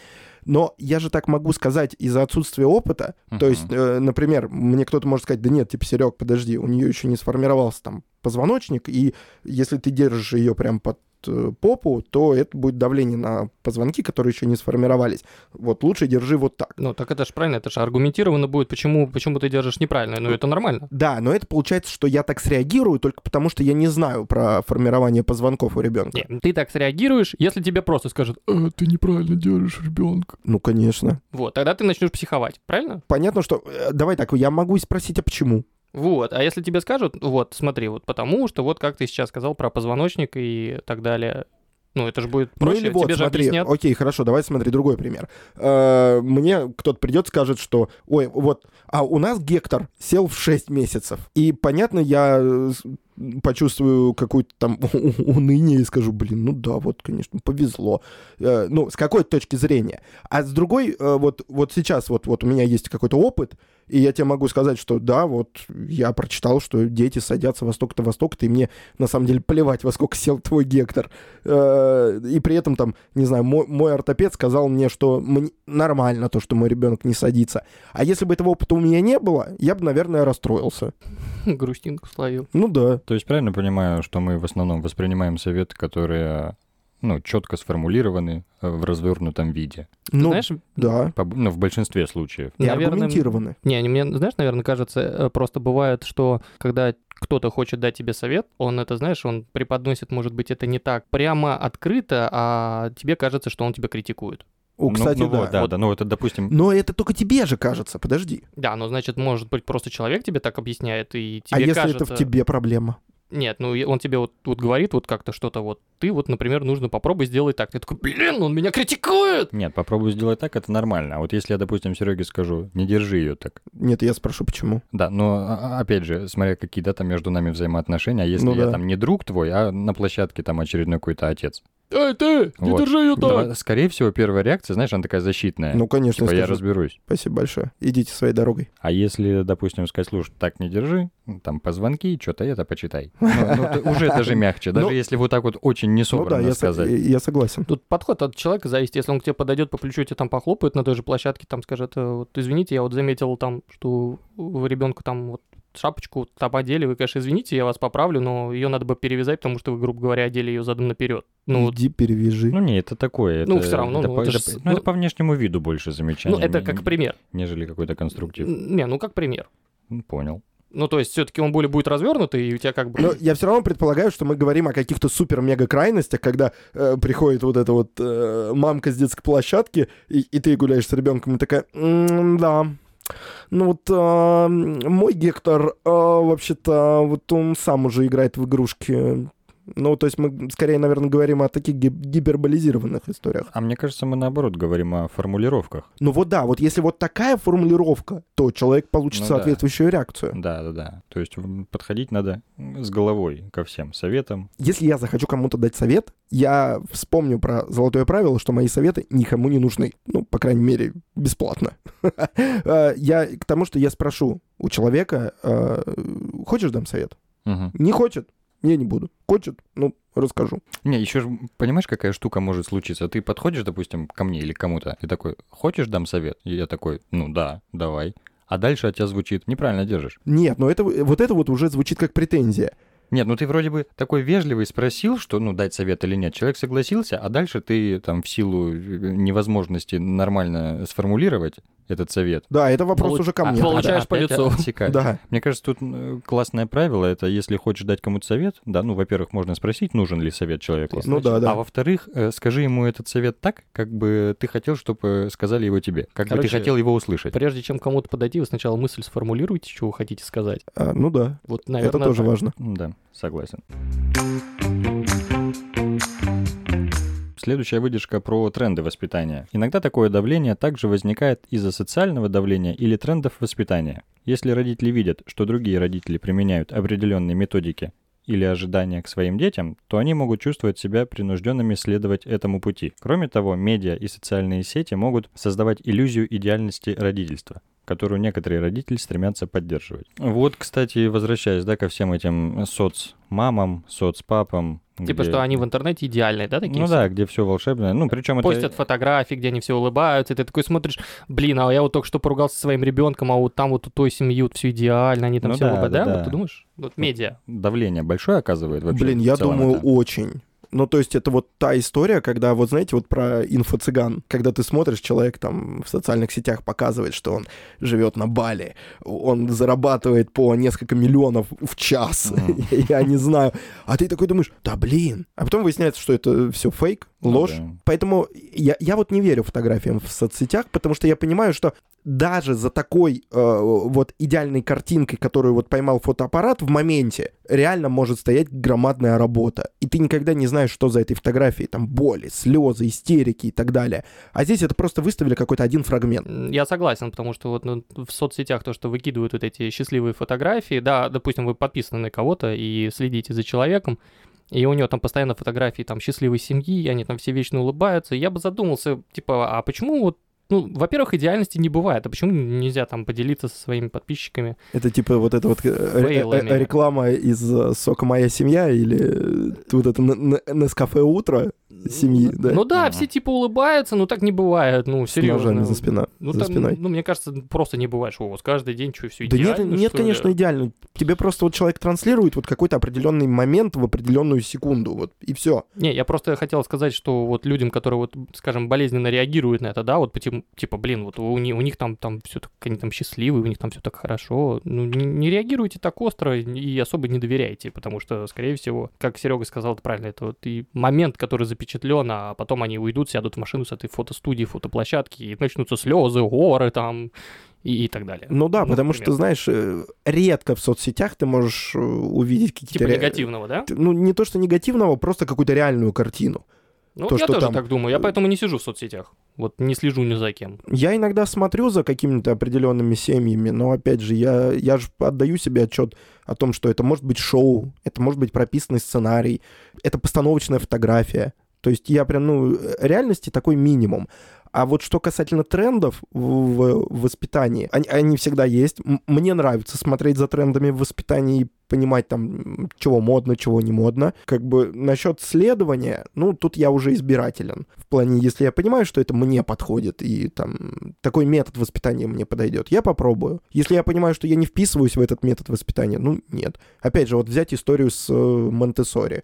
Но я же так могу сказать из-за отсутствия опыта. То Мгм. есть, э, например, мне кто-то может сказать, да нет, типа, Серег, подожди, у нее еще не сформировался там позвоночник, и если ты держишь ее прям под э, попу, то это будет давление на позвонки, которые еще не сформировались. Вот лучше держи вот так. Ну, так это же правильно, это же аргументированно будет, почему, почему ты держишь неправильно. Ну, это нормально. Да, но это получается, что я так среагирую только потому, что я не знаю про формирование позвонков у ребенка. Не, ты так среагируешь, если тебе просто скажут, «Э, ты неправильно держишь ребенка. Ну, конечно. Вот, тогда ты начнешь психовать, правильно? Понятно, что... э, Давай так, я могу и спросить, а почему? Вот, а если тебе скажут, вот, смотри, вот потому что, вот как ты сейчас сказал про позвоночник и так далее, ну, это же будет проще, ну или вот, тебе же смотри, объяснят. окей, хорошо, давай смотри другой пример. Э, Мне кто-то придет, скажет, что, ой, вот, а у нас Гектор сел в 6 месяцев. И, понятно, я э, почувствую какое-то там уныние и скажу, блин, ну да, вот, конечно, повезло. Э, Ну, с какой точки зрения. А с другой, вот, вот сейчас вот, вот у меня есть какой-то опыт, и я тебе могу сказать, что да, вот я прочитал, что дети садятся во столько-то, во столько-то, и мне на самом деле плевать, во сколько сел твой Гектор. Э, И при этом там, не знаю, мой, мой ортопед сказал мне, что мне нормально то, что мой ребенок не садится. А если бы этого опыта у меня не было, я бы, наверное, расстроился. Грустинку словил. Ну да. То есть правильно понимаю, что мы в основном воспринимаем советы, которые ну, четко сформулированы э, в развернутом виде. Ты Ну, знаешь, да. По- ну, в большинстве случаев. И наверное, аргументированы. Не, они мне, знаешь, наверное, кажется, э, просто бывает, что когда кто-то хочет дать тебе совет, он это, знаешь, он преподносит, может быть, это не так прямо открыто, а тебе кажется, что он тебя критикует. О, Ну, кстати, ну да. вот, да, Вот. да, ну это, допустим, Но это только тебе же кажется, подожди. Да, ну, значит, может быть, просто человек тебе так объясняет, и тебе а если кажется... это в тебе проблема? Нет, ну, он тебе вот, вот говорит вот как-то что-то вот, ты вот, например, нужно попробуй сделать так. Ты такой, блин, он меня критикует! нет, попробую сделать так, это нормально. А вот если я, допустим, Сереге скажу, не держи ее так. Нет, я спрошу, почему. Да, но а- а- опять же, смотря какие да, там между нами взаимоотношения, а если Ну я да. там не друг твой, а на площадке там очередной какой-то отец. Эй, ты, не Вот. держи ее так! Давай, скорее всего, первая реакция, знаешь, она такая защитная. Ну, конечно, типа, я разберусь. Спасибо большое. Идите своей дорогой. А если, допустим, сказать, слушай, так не держи, ну, там позвонки, что-то это почитай. Ну, ну, уже даже мягче, даже Ну, если вот так вот очень Ну да, несобранно со- сказать. я согласен. Тут подход от человека зависит. Если он к тебе подойдет по плечу, тебе там похлопает на той же площадке, там скажет, «Э, вот, извините, я вот заметил там, что у ребенка там вот шапочку там одели, вы, конечно, извините, я вас поправлю, но ее надо бы перевязать, потому что вы, грубо говоря, одели ее задом наперед. Ну, вот, Иди перевяжи. Ну, не, это такое. Ну, это- всё равно, Это, ну, по, это это- ж- ну, ну- это по внешнему виду больше замечание. ну, это как пример. Нежели какой-то конструктив. Не, ну как пример. Ну, Понял. Ну, то есть, все-таки он более будет развернутый, и у тебя как бы. Но я все равно предполагаю, что мы говорим о каких-то супер-мега крайностях, когда э, приходит вот эта вот э, мамка с детской площадки, и, и ты гуляешь с ребенком, и такая, «М, да. Ну вот э, мой Гектор, э, вообще-то, вот он сам уже играет в игрушки. Ну, то есть мы скорее, наверное, говорим о таких ги- гиперболизированных историях. А мне кажется, мы наоборот говорим о формулировках. Ну вот да, вот если вот такая формулировка, то человек получит Ну да. соответствующую реакцию. Да, да, да. То есть подходить надо с головой ко всем советам. Если я захочу кому-то дать совет, я вспомню про золотое правило, что мои советы никому не нужны. Ну, по крайней мере, бесплатно. Э, Я к тому, что я спрошу у человека, э, хочешь дам совет? Не хочет, я не буду. Хочет, ну, расскажу. Не, еще же, понимаешь, какая штука может случиться? Ты подходишь, допустим, ко мне или кому-то, и такой, хочешь дам совет? И я такой, ну да, давай. А дальше от тебя звучит, неправильно держишь. Нет, но это, вот это вот уже звучит как претензия. Нет, ну ты вроде бы такой вежливый спросил, что, ну, дать совет или нет. Человек согласился, а дальше ты там в силу э, невозможности нормально сформулировать этот совет. Да, это вопрос Получ- уже ко а, мне. получаешь по опять лицу. Да. Мне кажется, тут э, классное правило, это если хочешь дать кому-то совет, да, ну, во-первых, можно спросить, нужен ли совет человеку. Ну да, да. А во-вторых, э, скажи ему этот совет так, как бы ты хотел, чтобы сказали его тебе, как бы Короче, ты хотел его услышать. Прежде чем кому-то подойти, вы сначала мысль сформулируйте, что вы хотите сказать. А, ну да, Вот, наверное, это тоже так. важно. Да, согласен. Следующая выдержка про тренды воспитания. Иногда такое давление также возникает из-за социального давления или трендов воспитания. Если родители видят, что другие родители применяют определенные методики или ожидания к своим детям, то они могут чувствовать себя принужденными следовать этому пути. Кроме того, медиа и социальные сети могут создавать иллюзию идеальности родительства которую некоторые родители стремятся поддерживать. Вот, кстати, возвращаясь, да, ко всем этим соцмамам, соцпапам. Типа, где- что они в интернете идеальные, да, такие? Ну все? да, где все волшебное. Ну, причем это... Постят фотографии, где они все улыбаются, и ты такой смотришь, блин, а я вот только что поругался со своим ребенком, а вот там вот у той семьи вот все идеально, они там Ну все да, улыбаются, да, да? да. Вот ты думаешь? Вот медиа. давление большое оказывает вообще? Блин, я думаю, это? очень. Ну, то есть это вот та история, когда, вот знаете, вот про инфо-цыган, когда ты смотришь, человек там в социальных сетях показывает, что он живет на Бали, он зарабатывает по несколько миллионов в час, я не знаю. А ты такой думаешь, да блин. А потом выясняется, что это все фейк, Ну ложь. да. Поэтому я, я вот не верю фотографиям в соцсетях, потому что я понимаю, что даже за такой э, вот идеальной картинкой, которую вот поймал фотоаппарат в моменте, реально может стоять громадная работа. И ты никогда не знаешь, что за этой фотографией. Там боли, слезы, истерики и так далее. А здесь это просто выставили какой-то один фрагмент. Я согласен, потому что вот ну, в соцсетях то, что выкидывают вот эти счастливые фотографии, да, допустим, вы подписаны на кого-то и следите за человеком, и у него там постоянно фотографии там счастливой семьи, они там все вечно улыбаются. Я бы задумался, типа, а почему вот ну, во-первых, идеальности не бывает. А почему нельзя там поделиться со своими подписчиками? Это типа вот эта вот э, э, Фейлами. э, реклама из «Сока моя семья» или вот это «Н- н- «Нескафе утро» семьи, да? Ну да, Ага. все типа улыбаются, но так не бывает, ну, С ножами серьезно. за, спина, Ну, за там, спиной. ну, мне кажется, просто не бывает, что у вас каждый день что, все Да нет, идеально, нет, что ли? конечно, идеально. Тебе просто вот человек транслирует вот какой-то определенный момент в определенную секунду, вот, и все. Не, я просто хотел сказать, что вот людям, которые вот, скажем, болезненно реагируют на это, да, вот по тем- типа, блин, вот у, у них там, там все так, они там счастливые, у них там все так хорошо, ну, не, не реагируйте так остро и особо не доверяйте, потому что, скорее всего, как Серега сказал, это правильно, это вот и момент, который запечатлен, а потом они уйдут, сядут в машину с этой фотостудии, фотоплощадки, и начнутся слезы, горы там и, и так далее. Ну да, Ну, потому например. что, знаешь, э, редко в соцсетях ты можешь э, увидеть какие-то... Типа негативного, да? Ну, не то, что негативного, просто какую-то реальную картину. Ну, то, я что тоже там- так думаю, я поэтому не сижу в соцсетях, вот не слежу ни за кем. Я иногда смотрю за какими-то определенными семьями, но опять же, я, я же отдаю себе отчет о том, что это может быть шоу, это может быть прописанный сценарий, это постановочная фотография. То есть я прям, ну, реальности такой минимум. А вот что касательно трендов в, воспитании, они, они всегда есть. Мне нравится смотреть за трендами в воспитании и понимать там, чего модно, чего не модно. Как бы насчет следования, ну, тут я уже избирателен. В плане, если я понимаю, что это мне подходит, и там такой метод воспитания мне подойдет, я попробую. Если я понимаю, что я не вписываюсь в этот метод воспитания, ну, нет. Опять же, вот взять историю с э, Монтессори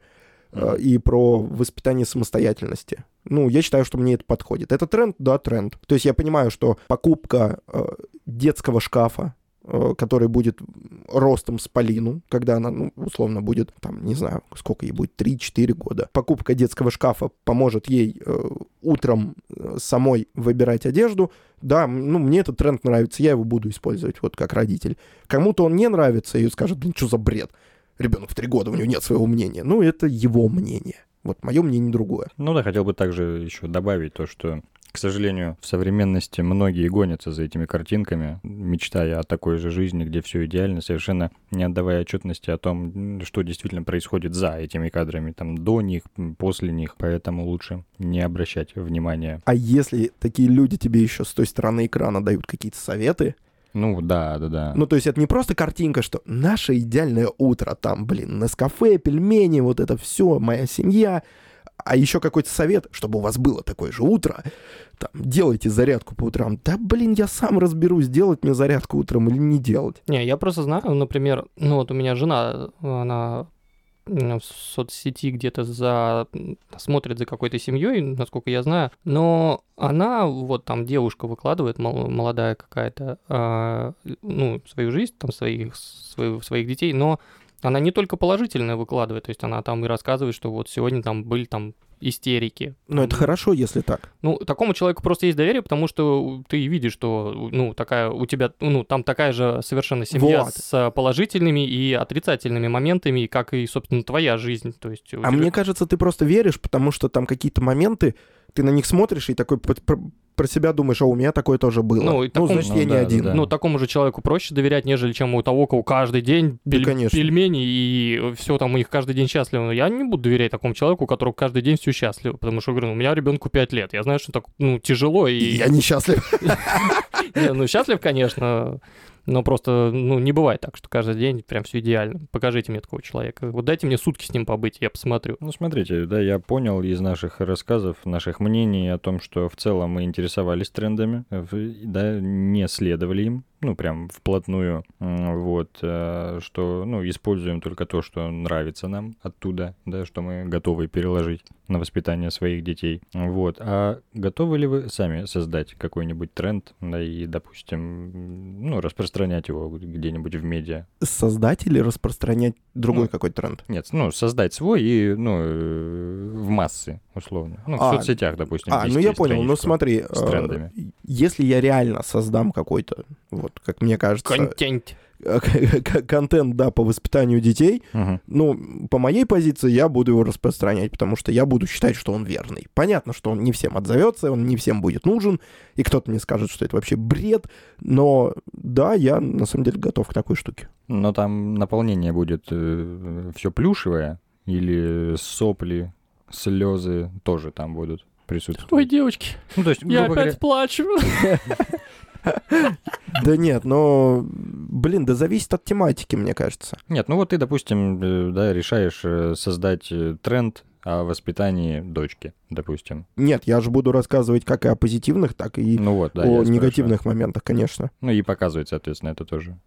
э, и про воспитание самостоятельности. Ну, я считаю, что мне это подходит. Это тренд? Да, тренд. То есть я понимаю, что покупка э, детского шкафа, э, который будет ростом с Полину, когда она, ну, условно, будет, там, не знаю, сколько ей будет, 3-4 года. Покупка детского шкафа поможет ей э, утром самой выбирать одежду. Да, ну, мне этот тренд нравится, я его буду использовать, вот как родитель. Кому-то он не нравится и скажет, блин, что за бред? Ребенок в три года, у него нет своего мнения. Ну, это его мнение. Вот мое мнение другое. Ну да, хотел бы также еще добавить то, что, к сожалению, в современности многие гонятся за этими картинками, мечтая о такой же жизни, где все идеально, совершенно не отдавая отчетности о том, что действительно происходит за этими кадрами, там, до них, после них, поэтому лучше не обращать внимания. А если такие люди тебе еще с той стороны экрана дают какие-то советы, Ну, да, да, да. Ну, то есть это не просто картинка, что наше идеальное утро, там, блин, на кафе, пельмени, вот это все, моя семья, а еще какой-то совет, чтобы у вас было такое же утро, там, делайте зарядку по утрам. Да, блин, я сам разберусь, делать мне зарядку утром или не делать. Не, я просто знаю, например, ну вот у меня жена, она в соцсети где-то за смотрит за какой-то семьей, насколько я знаю, но она вот там девушка выкладывает мол- молодая какая-то, а, ну свою жизнь там своих свою- своих детей, но она не только положительное выкладывает, то есть она там и рассказывает, что вот сегодня там были там истерики. Но это хорошо, если так. Ну, такому человеку просто есть доверие, потому что ты видишь, что, ну, такая у тебя, ну, там такая же совершенно семья Вот. с положительными и отрицательными моментами, как и, собственно, твоя жизнь. То есть А тебя- мне кажется, ты просто веришь, потому что там какие-то моменты, ты на них смотришь и такой про, себя думаешь, а у меня такое тоже было. Ну, и такому- значит, Ну, я не да, да, один. да. Ну, такому же человеку проще доверять, нежели чем у того, у кого каждый день Да, пель- конечно. пельмени и все там у них каждый день счастливо. Я не буду доверять такому человеку, у которого каждый день все счастливо, потому что, говорю, ну, у меня ребенку 5 лет. Я знаю, что так, ну, тяжело и... И я несчастлив. Не, ну, счастлив, конечно, но просто, ну, не бывает так, что каждый день прям все идеально. Покажите мне такого человека. Вот дайте мне сутки с ним побыть, я посмотрю. Ну, смотрите, да, я понял из наших рассказов, наших мнений о том, что в целом мы интересовались трендами, да, не следовали им, ну, прям вплотную, вот, э, что, ну, используем только то, что нравится нам оттуда, да, что мы готовы переложить на воспитание своих детей, вот. А готовы ли вы сами создать какой-нибудь тренд, да, и, допустим, ну, распространять его где-нибудь в медиа? Создать или распространять другой Ну, какой-то тренд? Нет, ну, создать свой и, ну, э, в массы, условно. Ну, в А, соцсетях, допустим. А, ну я понял. Ну смотри, с э, трендами. если я реально создам какой-то, вот, как мне кажется, Контент. э, контент, да, по воспитанию детей, Мгм. ну, по моей позиции, я буду его распространять, потому что я буду считать, что он верный. Понятно, что он не всем отзовется, он не всем будет нужен, и кто-то мне скажет, что это вообще бред, но да, я на самом деле готов к такой штуке. Но там наполнение будет все плюшевое или сопли, слезы тоже там будут присутствовать. Ой, девочки, Ну, то есть, я опять плачу. Да нет, но, блин, да зависит от тематики, мне кажется. Нет, ну вот ты, допустим, э, да, решаешь э, создать э, тренд о воспитании дочки, допустим. Нет, я же буду рассказывать как и о позитивных, так и Ну вот, да. о негативных моментах, конечно. Ну и показывать, соответственно, это тоже.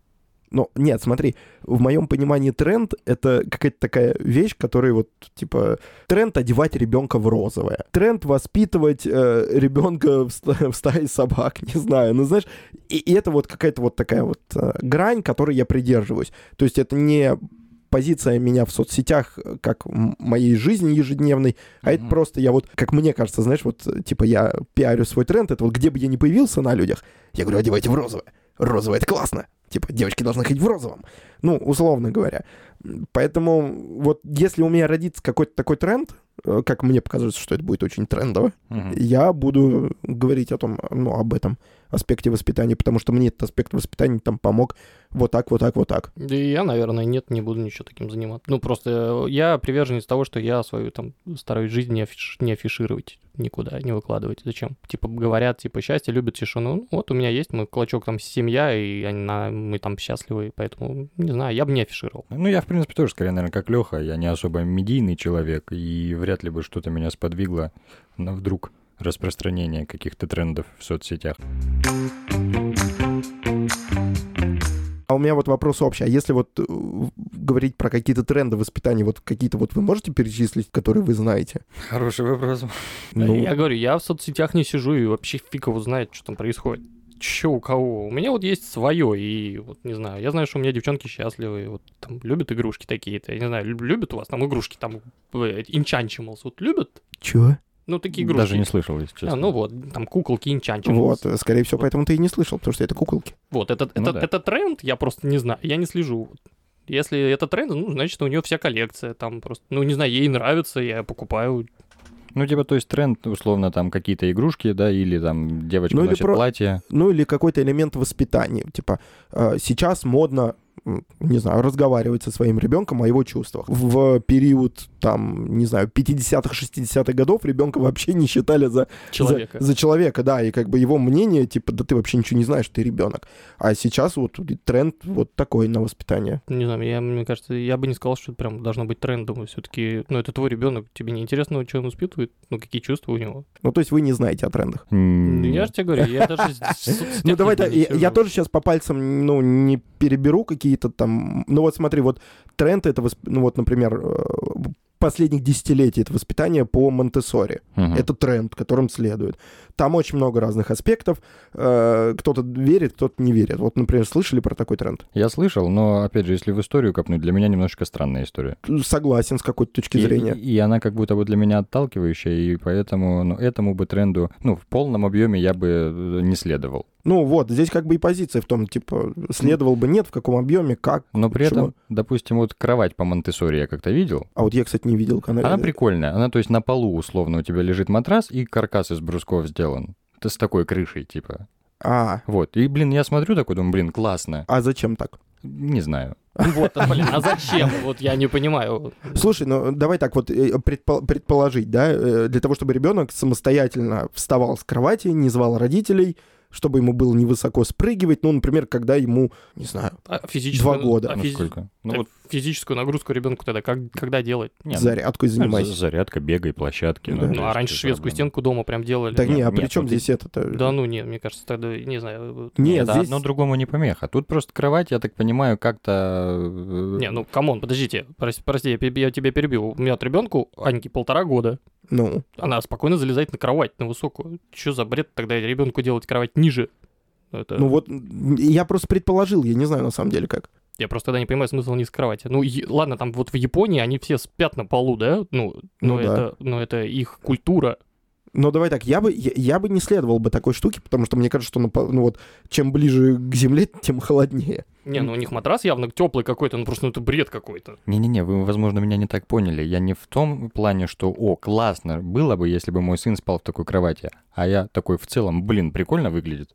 Но нет, смотри, в моем понимании тренд — это какая-то такая вещь, которая вот, типа, тренд одевать ребенка в розовое. Тренд воспитывать э, ребенка в, в стае собак, не знаю. Ну, знаешь, и, и это вот какая-то вот такая вот э, грань, которой я придерживаюсь. То есть это не позиция меня в соцсетях, э, как моей жизни ежедневной, а это Мгм. просто я вот, как мне кажется, знаешь, вот, э, типа, я пиарю свой тренд, это вот где бы я ни появился на людях, я говорю, одевайте в розовое. Розовое — это классно. Типа, девочки должны ходить в розовом. Ну, условно говоря. Поэтому вот если у меня родится какой-то такой тренд, э, как мне показывается, что это будет очень трендово, Мгм. я буду говорить о том, ну, об этом аспекте воспитания, потому что мне этот аспект воспитания там помог вот так, вот так, вот так. Да и я, наверное, нет, не буду ничего таким заниматься. Ну, просто э, я приверженец того, что я свою там стараюсь жизнь не, афиш- не афишировать никуда, не выкладывать. Зачем? Типа говорят, типа, счастье любят тишину. Ну, вот у меня есть мой клочок там семья, и они на- мы там счастливы, поэтому, не знаю, я бы не афишировал. Ну, я, в принципе, тоже, скорее, наверное, как Леха. Я не особо медийный человек, и вряд ли бы что-то меня сподвигло на вдруг распространение каких-то трендов в соцсетях. А у меня вот вопрос общий. А если вот э, говорить про какие-то тренды воспитания, вот какие-то вот вы можете перечислить, которые вы знаете? Хороший вопрос. Ну, Я говорю, я в соцсетях не сижу, и вообще фиг его знает, что там происходит. Че у кого? У меня вот есть свое, и вот не знаю, я знаю, что у меня девчонки счастливые, вот там любят игрушки такие-то, я не знаю, люб- любят у вас там игрушки, там э, Enchantimals, вот любят? чё? Ну, такие игрушки. Даже не слышал, если честно. А, ну вот, там куколки Enchantimals. Вот, э, скорее всего, Вот. поэтому ты и не слышал, потому что это куколки. Вот, это, Ну это, да. это тренд, я просто не знаю, я не слежу. Если это тренд, ну, значит, у нее вся коллекция там просто, ну, не знаю, ей нравится, я покупаю. Ну, типа, то есть тренд, условно, там какие-то игрушки, да, или там девочка Ну, или носит про- платье. Ну, или какой-то элемент воспитания. Типа, э, сейчас модно не знаю, разговаривать со своим ребенком о его чувствах. В период, там, не знаю, 50-х, 60-х годов ребенка вообще не считали за Человека. За, за человека, да, и как бы его мнение, типа, да ты вообще ничего не знаешь, ты ребенок. А сейчас вот тренд вот такой на воспитание. Не знаю, я, мне кажется, я бы не сказал, что это прям должно быть трендом. Все-таки, ну, это твой ребенок, тебе не интересно, что он испытывает, ну, какие чувства у него. Ну, то есть вы не знаете о трендах. М, Я же тебе говорю, я даже... Ну, давай я, тоже сейчас по пальцам, ну, не переберу какие-то там... Ну, вот смотри, вот тренд это, восп- ну, вот, например, э, последних десятилетий это воспитание по Монтессори. мгм. Это тренд, которым следует. Там очень много разных аспектов. Э, Кто-то верит, кто-то не верит. Вот, например, слышали про такой тренд? Я слышал, но, опять же, если в историю копнуть, для меня немножечко странная история. Согласен с какой-то точки И- зрения. И, и она как будто бы для меня отталкивающая, и поэтому ну, этому бы тренду, ну, в полном объеме я бы э, не следовал. Ну вот, здесь как бы и позиция в том, типа, следовал бы нет, в каком объеме, как. Но при почему. этом, допустим, вот кровать по Монтессори я как-то видел. А вот я, кстати, не видел канал. Она прикольная. Она, то есть, на полу, условно, у тебя лежит матрас, и каркас из брусков сделан. Это с такой крышей, типа. А, Вот. И, блин, я смотрю такой, думаю, блин, классно. а зачем так? Не знаю. Ну Вот, а, блин, а зачем? Вот я не понимаю. Слушай, ну давай так вот э, предпо- предположить, да, э, для того, чтобы ребенок самостоятельно вставал с кровати, не звал родителей, чтобы ему было невысоко спрыгивать, ну, например, когда ему, не знаю, А физическую, Два года. а Ну, физи-? Ну, вот физическую нагрузку ребенку тогда как, когда делать? не, ну, зарядкой за- занимайся. Зарядка, бегай, площадки. Да. то Ну, а раньше это шведскую проблема. стенку дома прям делали. Так не, а нет, при чем вот здесь это-то? Да ну нет, мне кажется, тогда, не знаю. Нет, Это здесь... одно другому не помеха. Тут просто кровать, я так понимаю, как-то... э, Не, ну, камон, подождите, прости, прости, я, я тебя перебил. У меня от ребенку, Аньке, полтора года. Ну, Она спокойно залезает на кровать, на высокую. Что за бред тогда ребенку делать кровать ниже? Это... ну вот, я просто предположил, я не знаю на самом деле как. Я просто тогда не понимаю смысл низ кровати. Ну, е- ладно, там вот в Японии они все спят на полу, да? Ну, Ну но, да. это, но это их культура. Но давай так, я бы, я, я бы не следовал бы такой штуки, потому что мне кажется, что ну, по- ну вот, чем ближе к земле, тем холоднее. Не, ну у них матрас явно теплый какой-то, ну просто ну, это бред какой-то. Не-не-не, вы, возможно, меня не так поняли. Я не в том плане, что, о, классно было бы, если бы мой сын спал в такой кровати. А я такой в целом, блин, прикольно выглядит.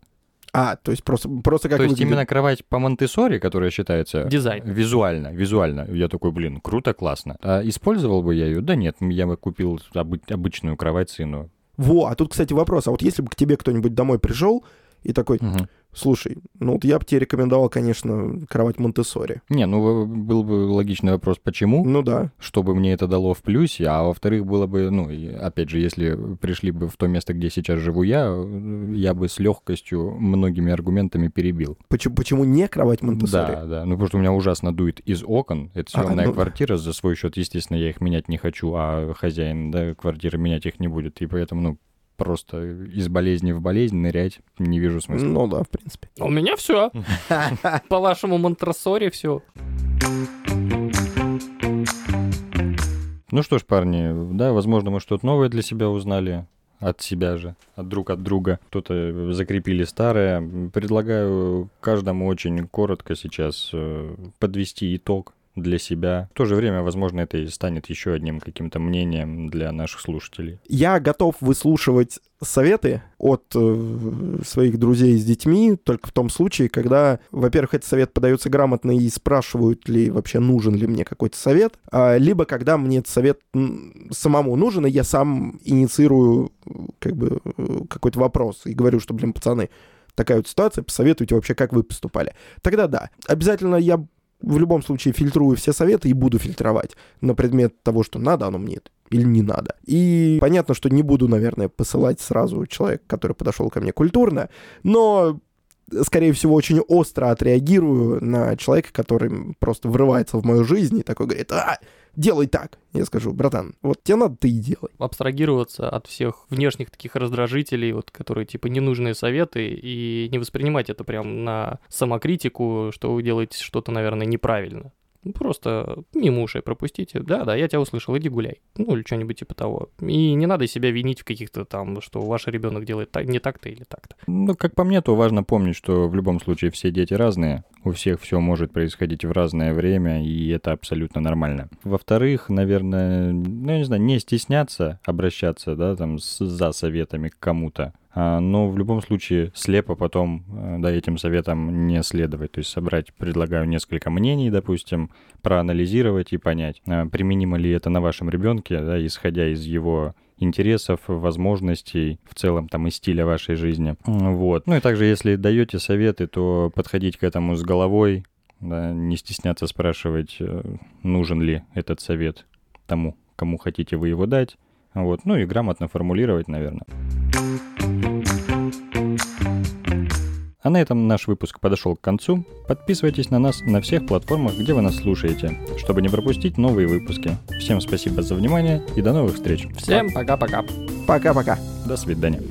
А, то есть просто, просто как То есть выглядит. именно кровать по Монтессори, которая считается Дизайн. визуально, визуально, я такой, блин, круто, классно. А использовал бы я ее? Да нет, я бы купил обы- обычную кровать сыну. Во, а тут, кстати, вопрос. А вот если бы к тебе кто-нибудь домой пришел и такой, Мгм. Слушай, ну вот я бы тебе рекомендовал, конечно, кровать Монтессори. Не, ну был бы логичный вопрос, почему? Ну да. Чтобы мне это дало в плюсе, а во-вторых, было бы, ну, опять же, если пришли бы в то место, где сейчас живу я, э, я бы с легкостью многими аргументами перебил. Почему, почему не кровать Монтессори? Да, да. Ну, потому что у меня ужасно дует из окон. Это А, съемная ну- квартира за свой счет. Естественно, я их менять не хочу, а хозяин да, квартиры менять их не будет. И поэтому, ну, просто из болезни в болезнь нырять не вижу смысла. Ну да, в принципе. У меня все. По вашему Монтрасоре все. Ну что ж, парни, да, возможно, мы что-то новое для себя узнали. От себя же, от друг от друга. Кто-то закрепили старое. Предлагаю каждому очень коротко сейчас э, подвести итог для себя. В то же время, возможно, это и станет еще одним каким-то мнением для наших слушателей. Я готов выслушивать советы от э, своих друзей с детьми только в том случае, когда, во-первых, этот совет подается грамотно и спрашивают ли вообще нужен ли мне какой-то совет, а, либо когда мне этот совет самому нужен, и я сам инициирую как бы какой-то вопрос и говорю, что, блин, пацаны, такая вот ситуация, посоветуйте вообще, как вы поступали. Тогда да, обязательно я в любом случае фильтрую все советы и буду фильтровать на предмет того, что надо оно мне или не надо. И понятно, что не буду, наверное, посылать сразу человека, который подошел ко мне культурно, но скорее всего, очень остро отреагирую на человека, который просто врывается в мою жизнь и такой говорит, а, делай так. Я скажу, братан, вот тебе надо, ты и делай. Абстрагироваться от всех внешних таких раздражителей, вот, которые типа ненужные советы, и не воспринимать это прям на самокритику, что вы делаете что-то, наверное, неправильно. Ну, Просто мимо ушей пропустите. Да, да, я тебя услышал, иди гуляй. Ну, или что-нибудь типа того. И не надо себя винить в каких-то там, что ваш ребенок делает так, не так-то или так-то. Ну, как по мне, то важно помнить, что в любом случае все дети разные, у всех все может происходить в разное время, и это абсолютно нормально. Во-вторых, наверное, ну, я не знаю, не стесняться обращаться, да, там, с- за советами к кому-то, но в любом случае слепо потом э, да, этим советам не следовать. То есть собрать, предлагаю, несколько мнений, допустим, проанализировать и понять, а, применимо ли это на вашем ребенке, да, исходя из его интересов, возможностей, в целом там и стиля вашей жизни. Вот. Ну и также, если даете советы, то подходить к этому с головой, да, не стесняться спрашивать, э, нужен ли этот совет тому, кому хотите вы его дать. Вот. Ну и грамотно формулировать, наверное. А на этом наш выпуск подошел к концу. Подписывайтесь на нас на всех платформах, где вы нас слушаете, чтобы не пропустить новые выпуски. Всем спасибо за внимание и до новых встреч. Всем пока-пока. Пока-пока. До свидания.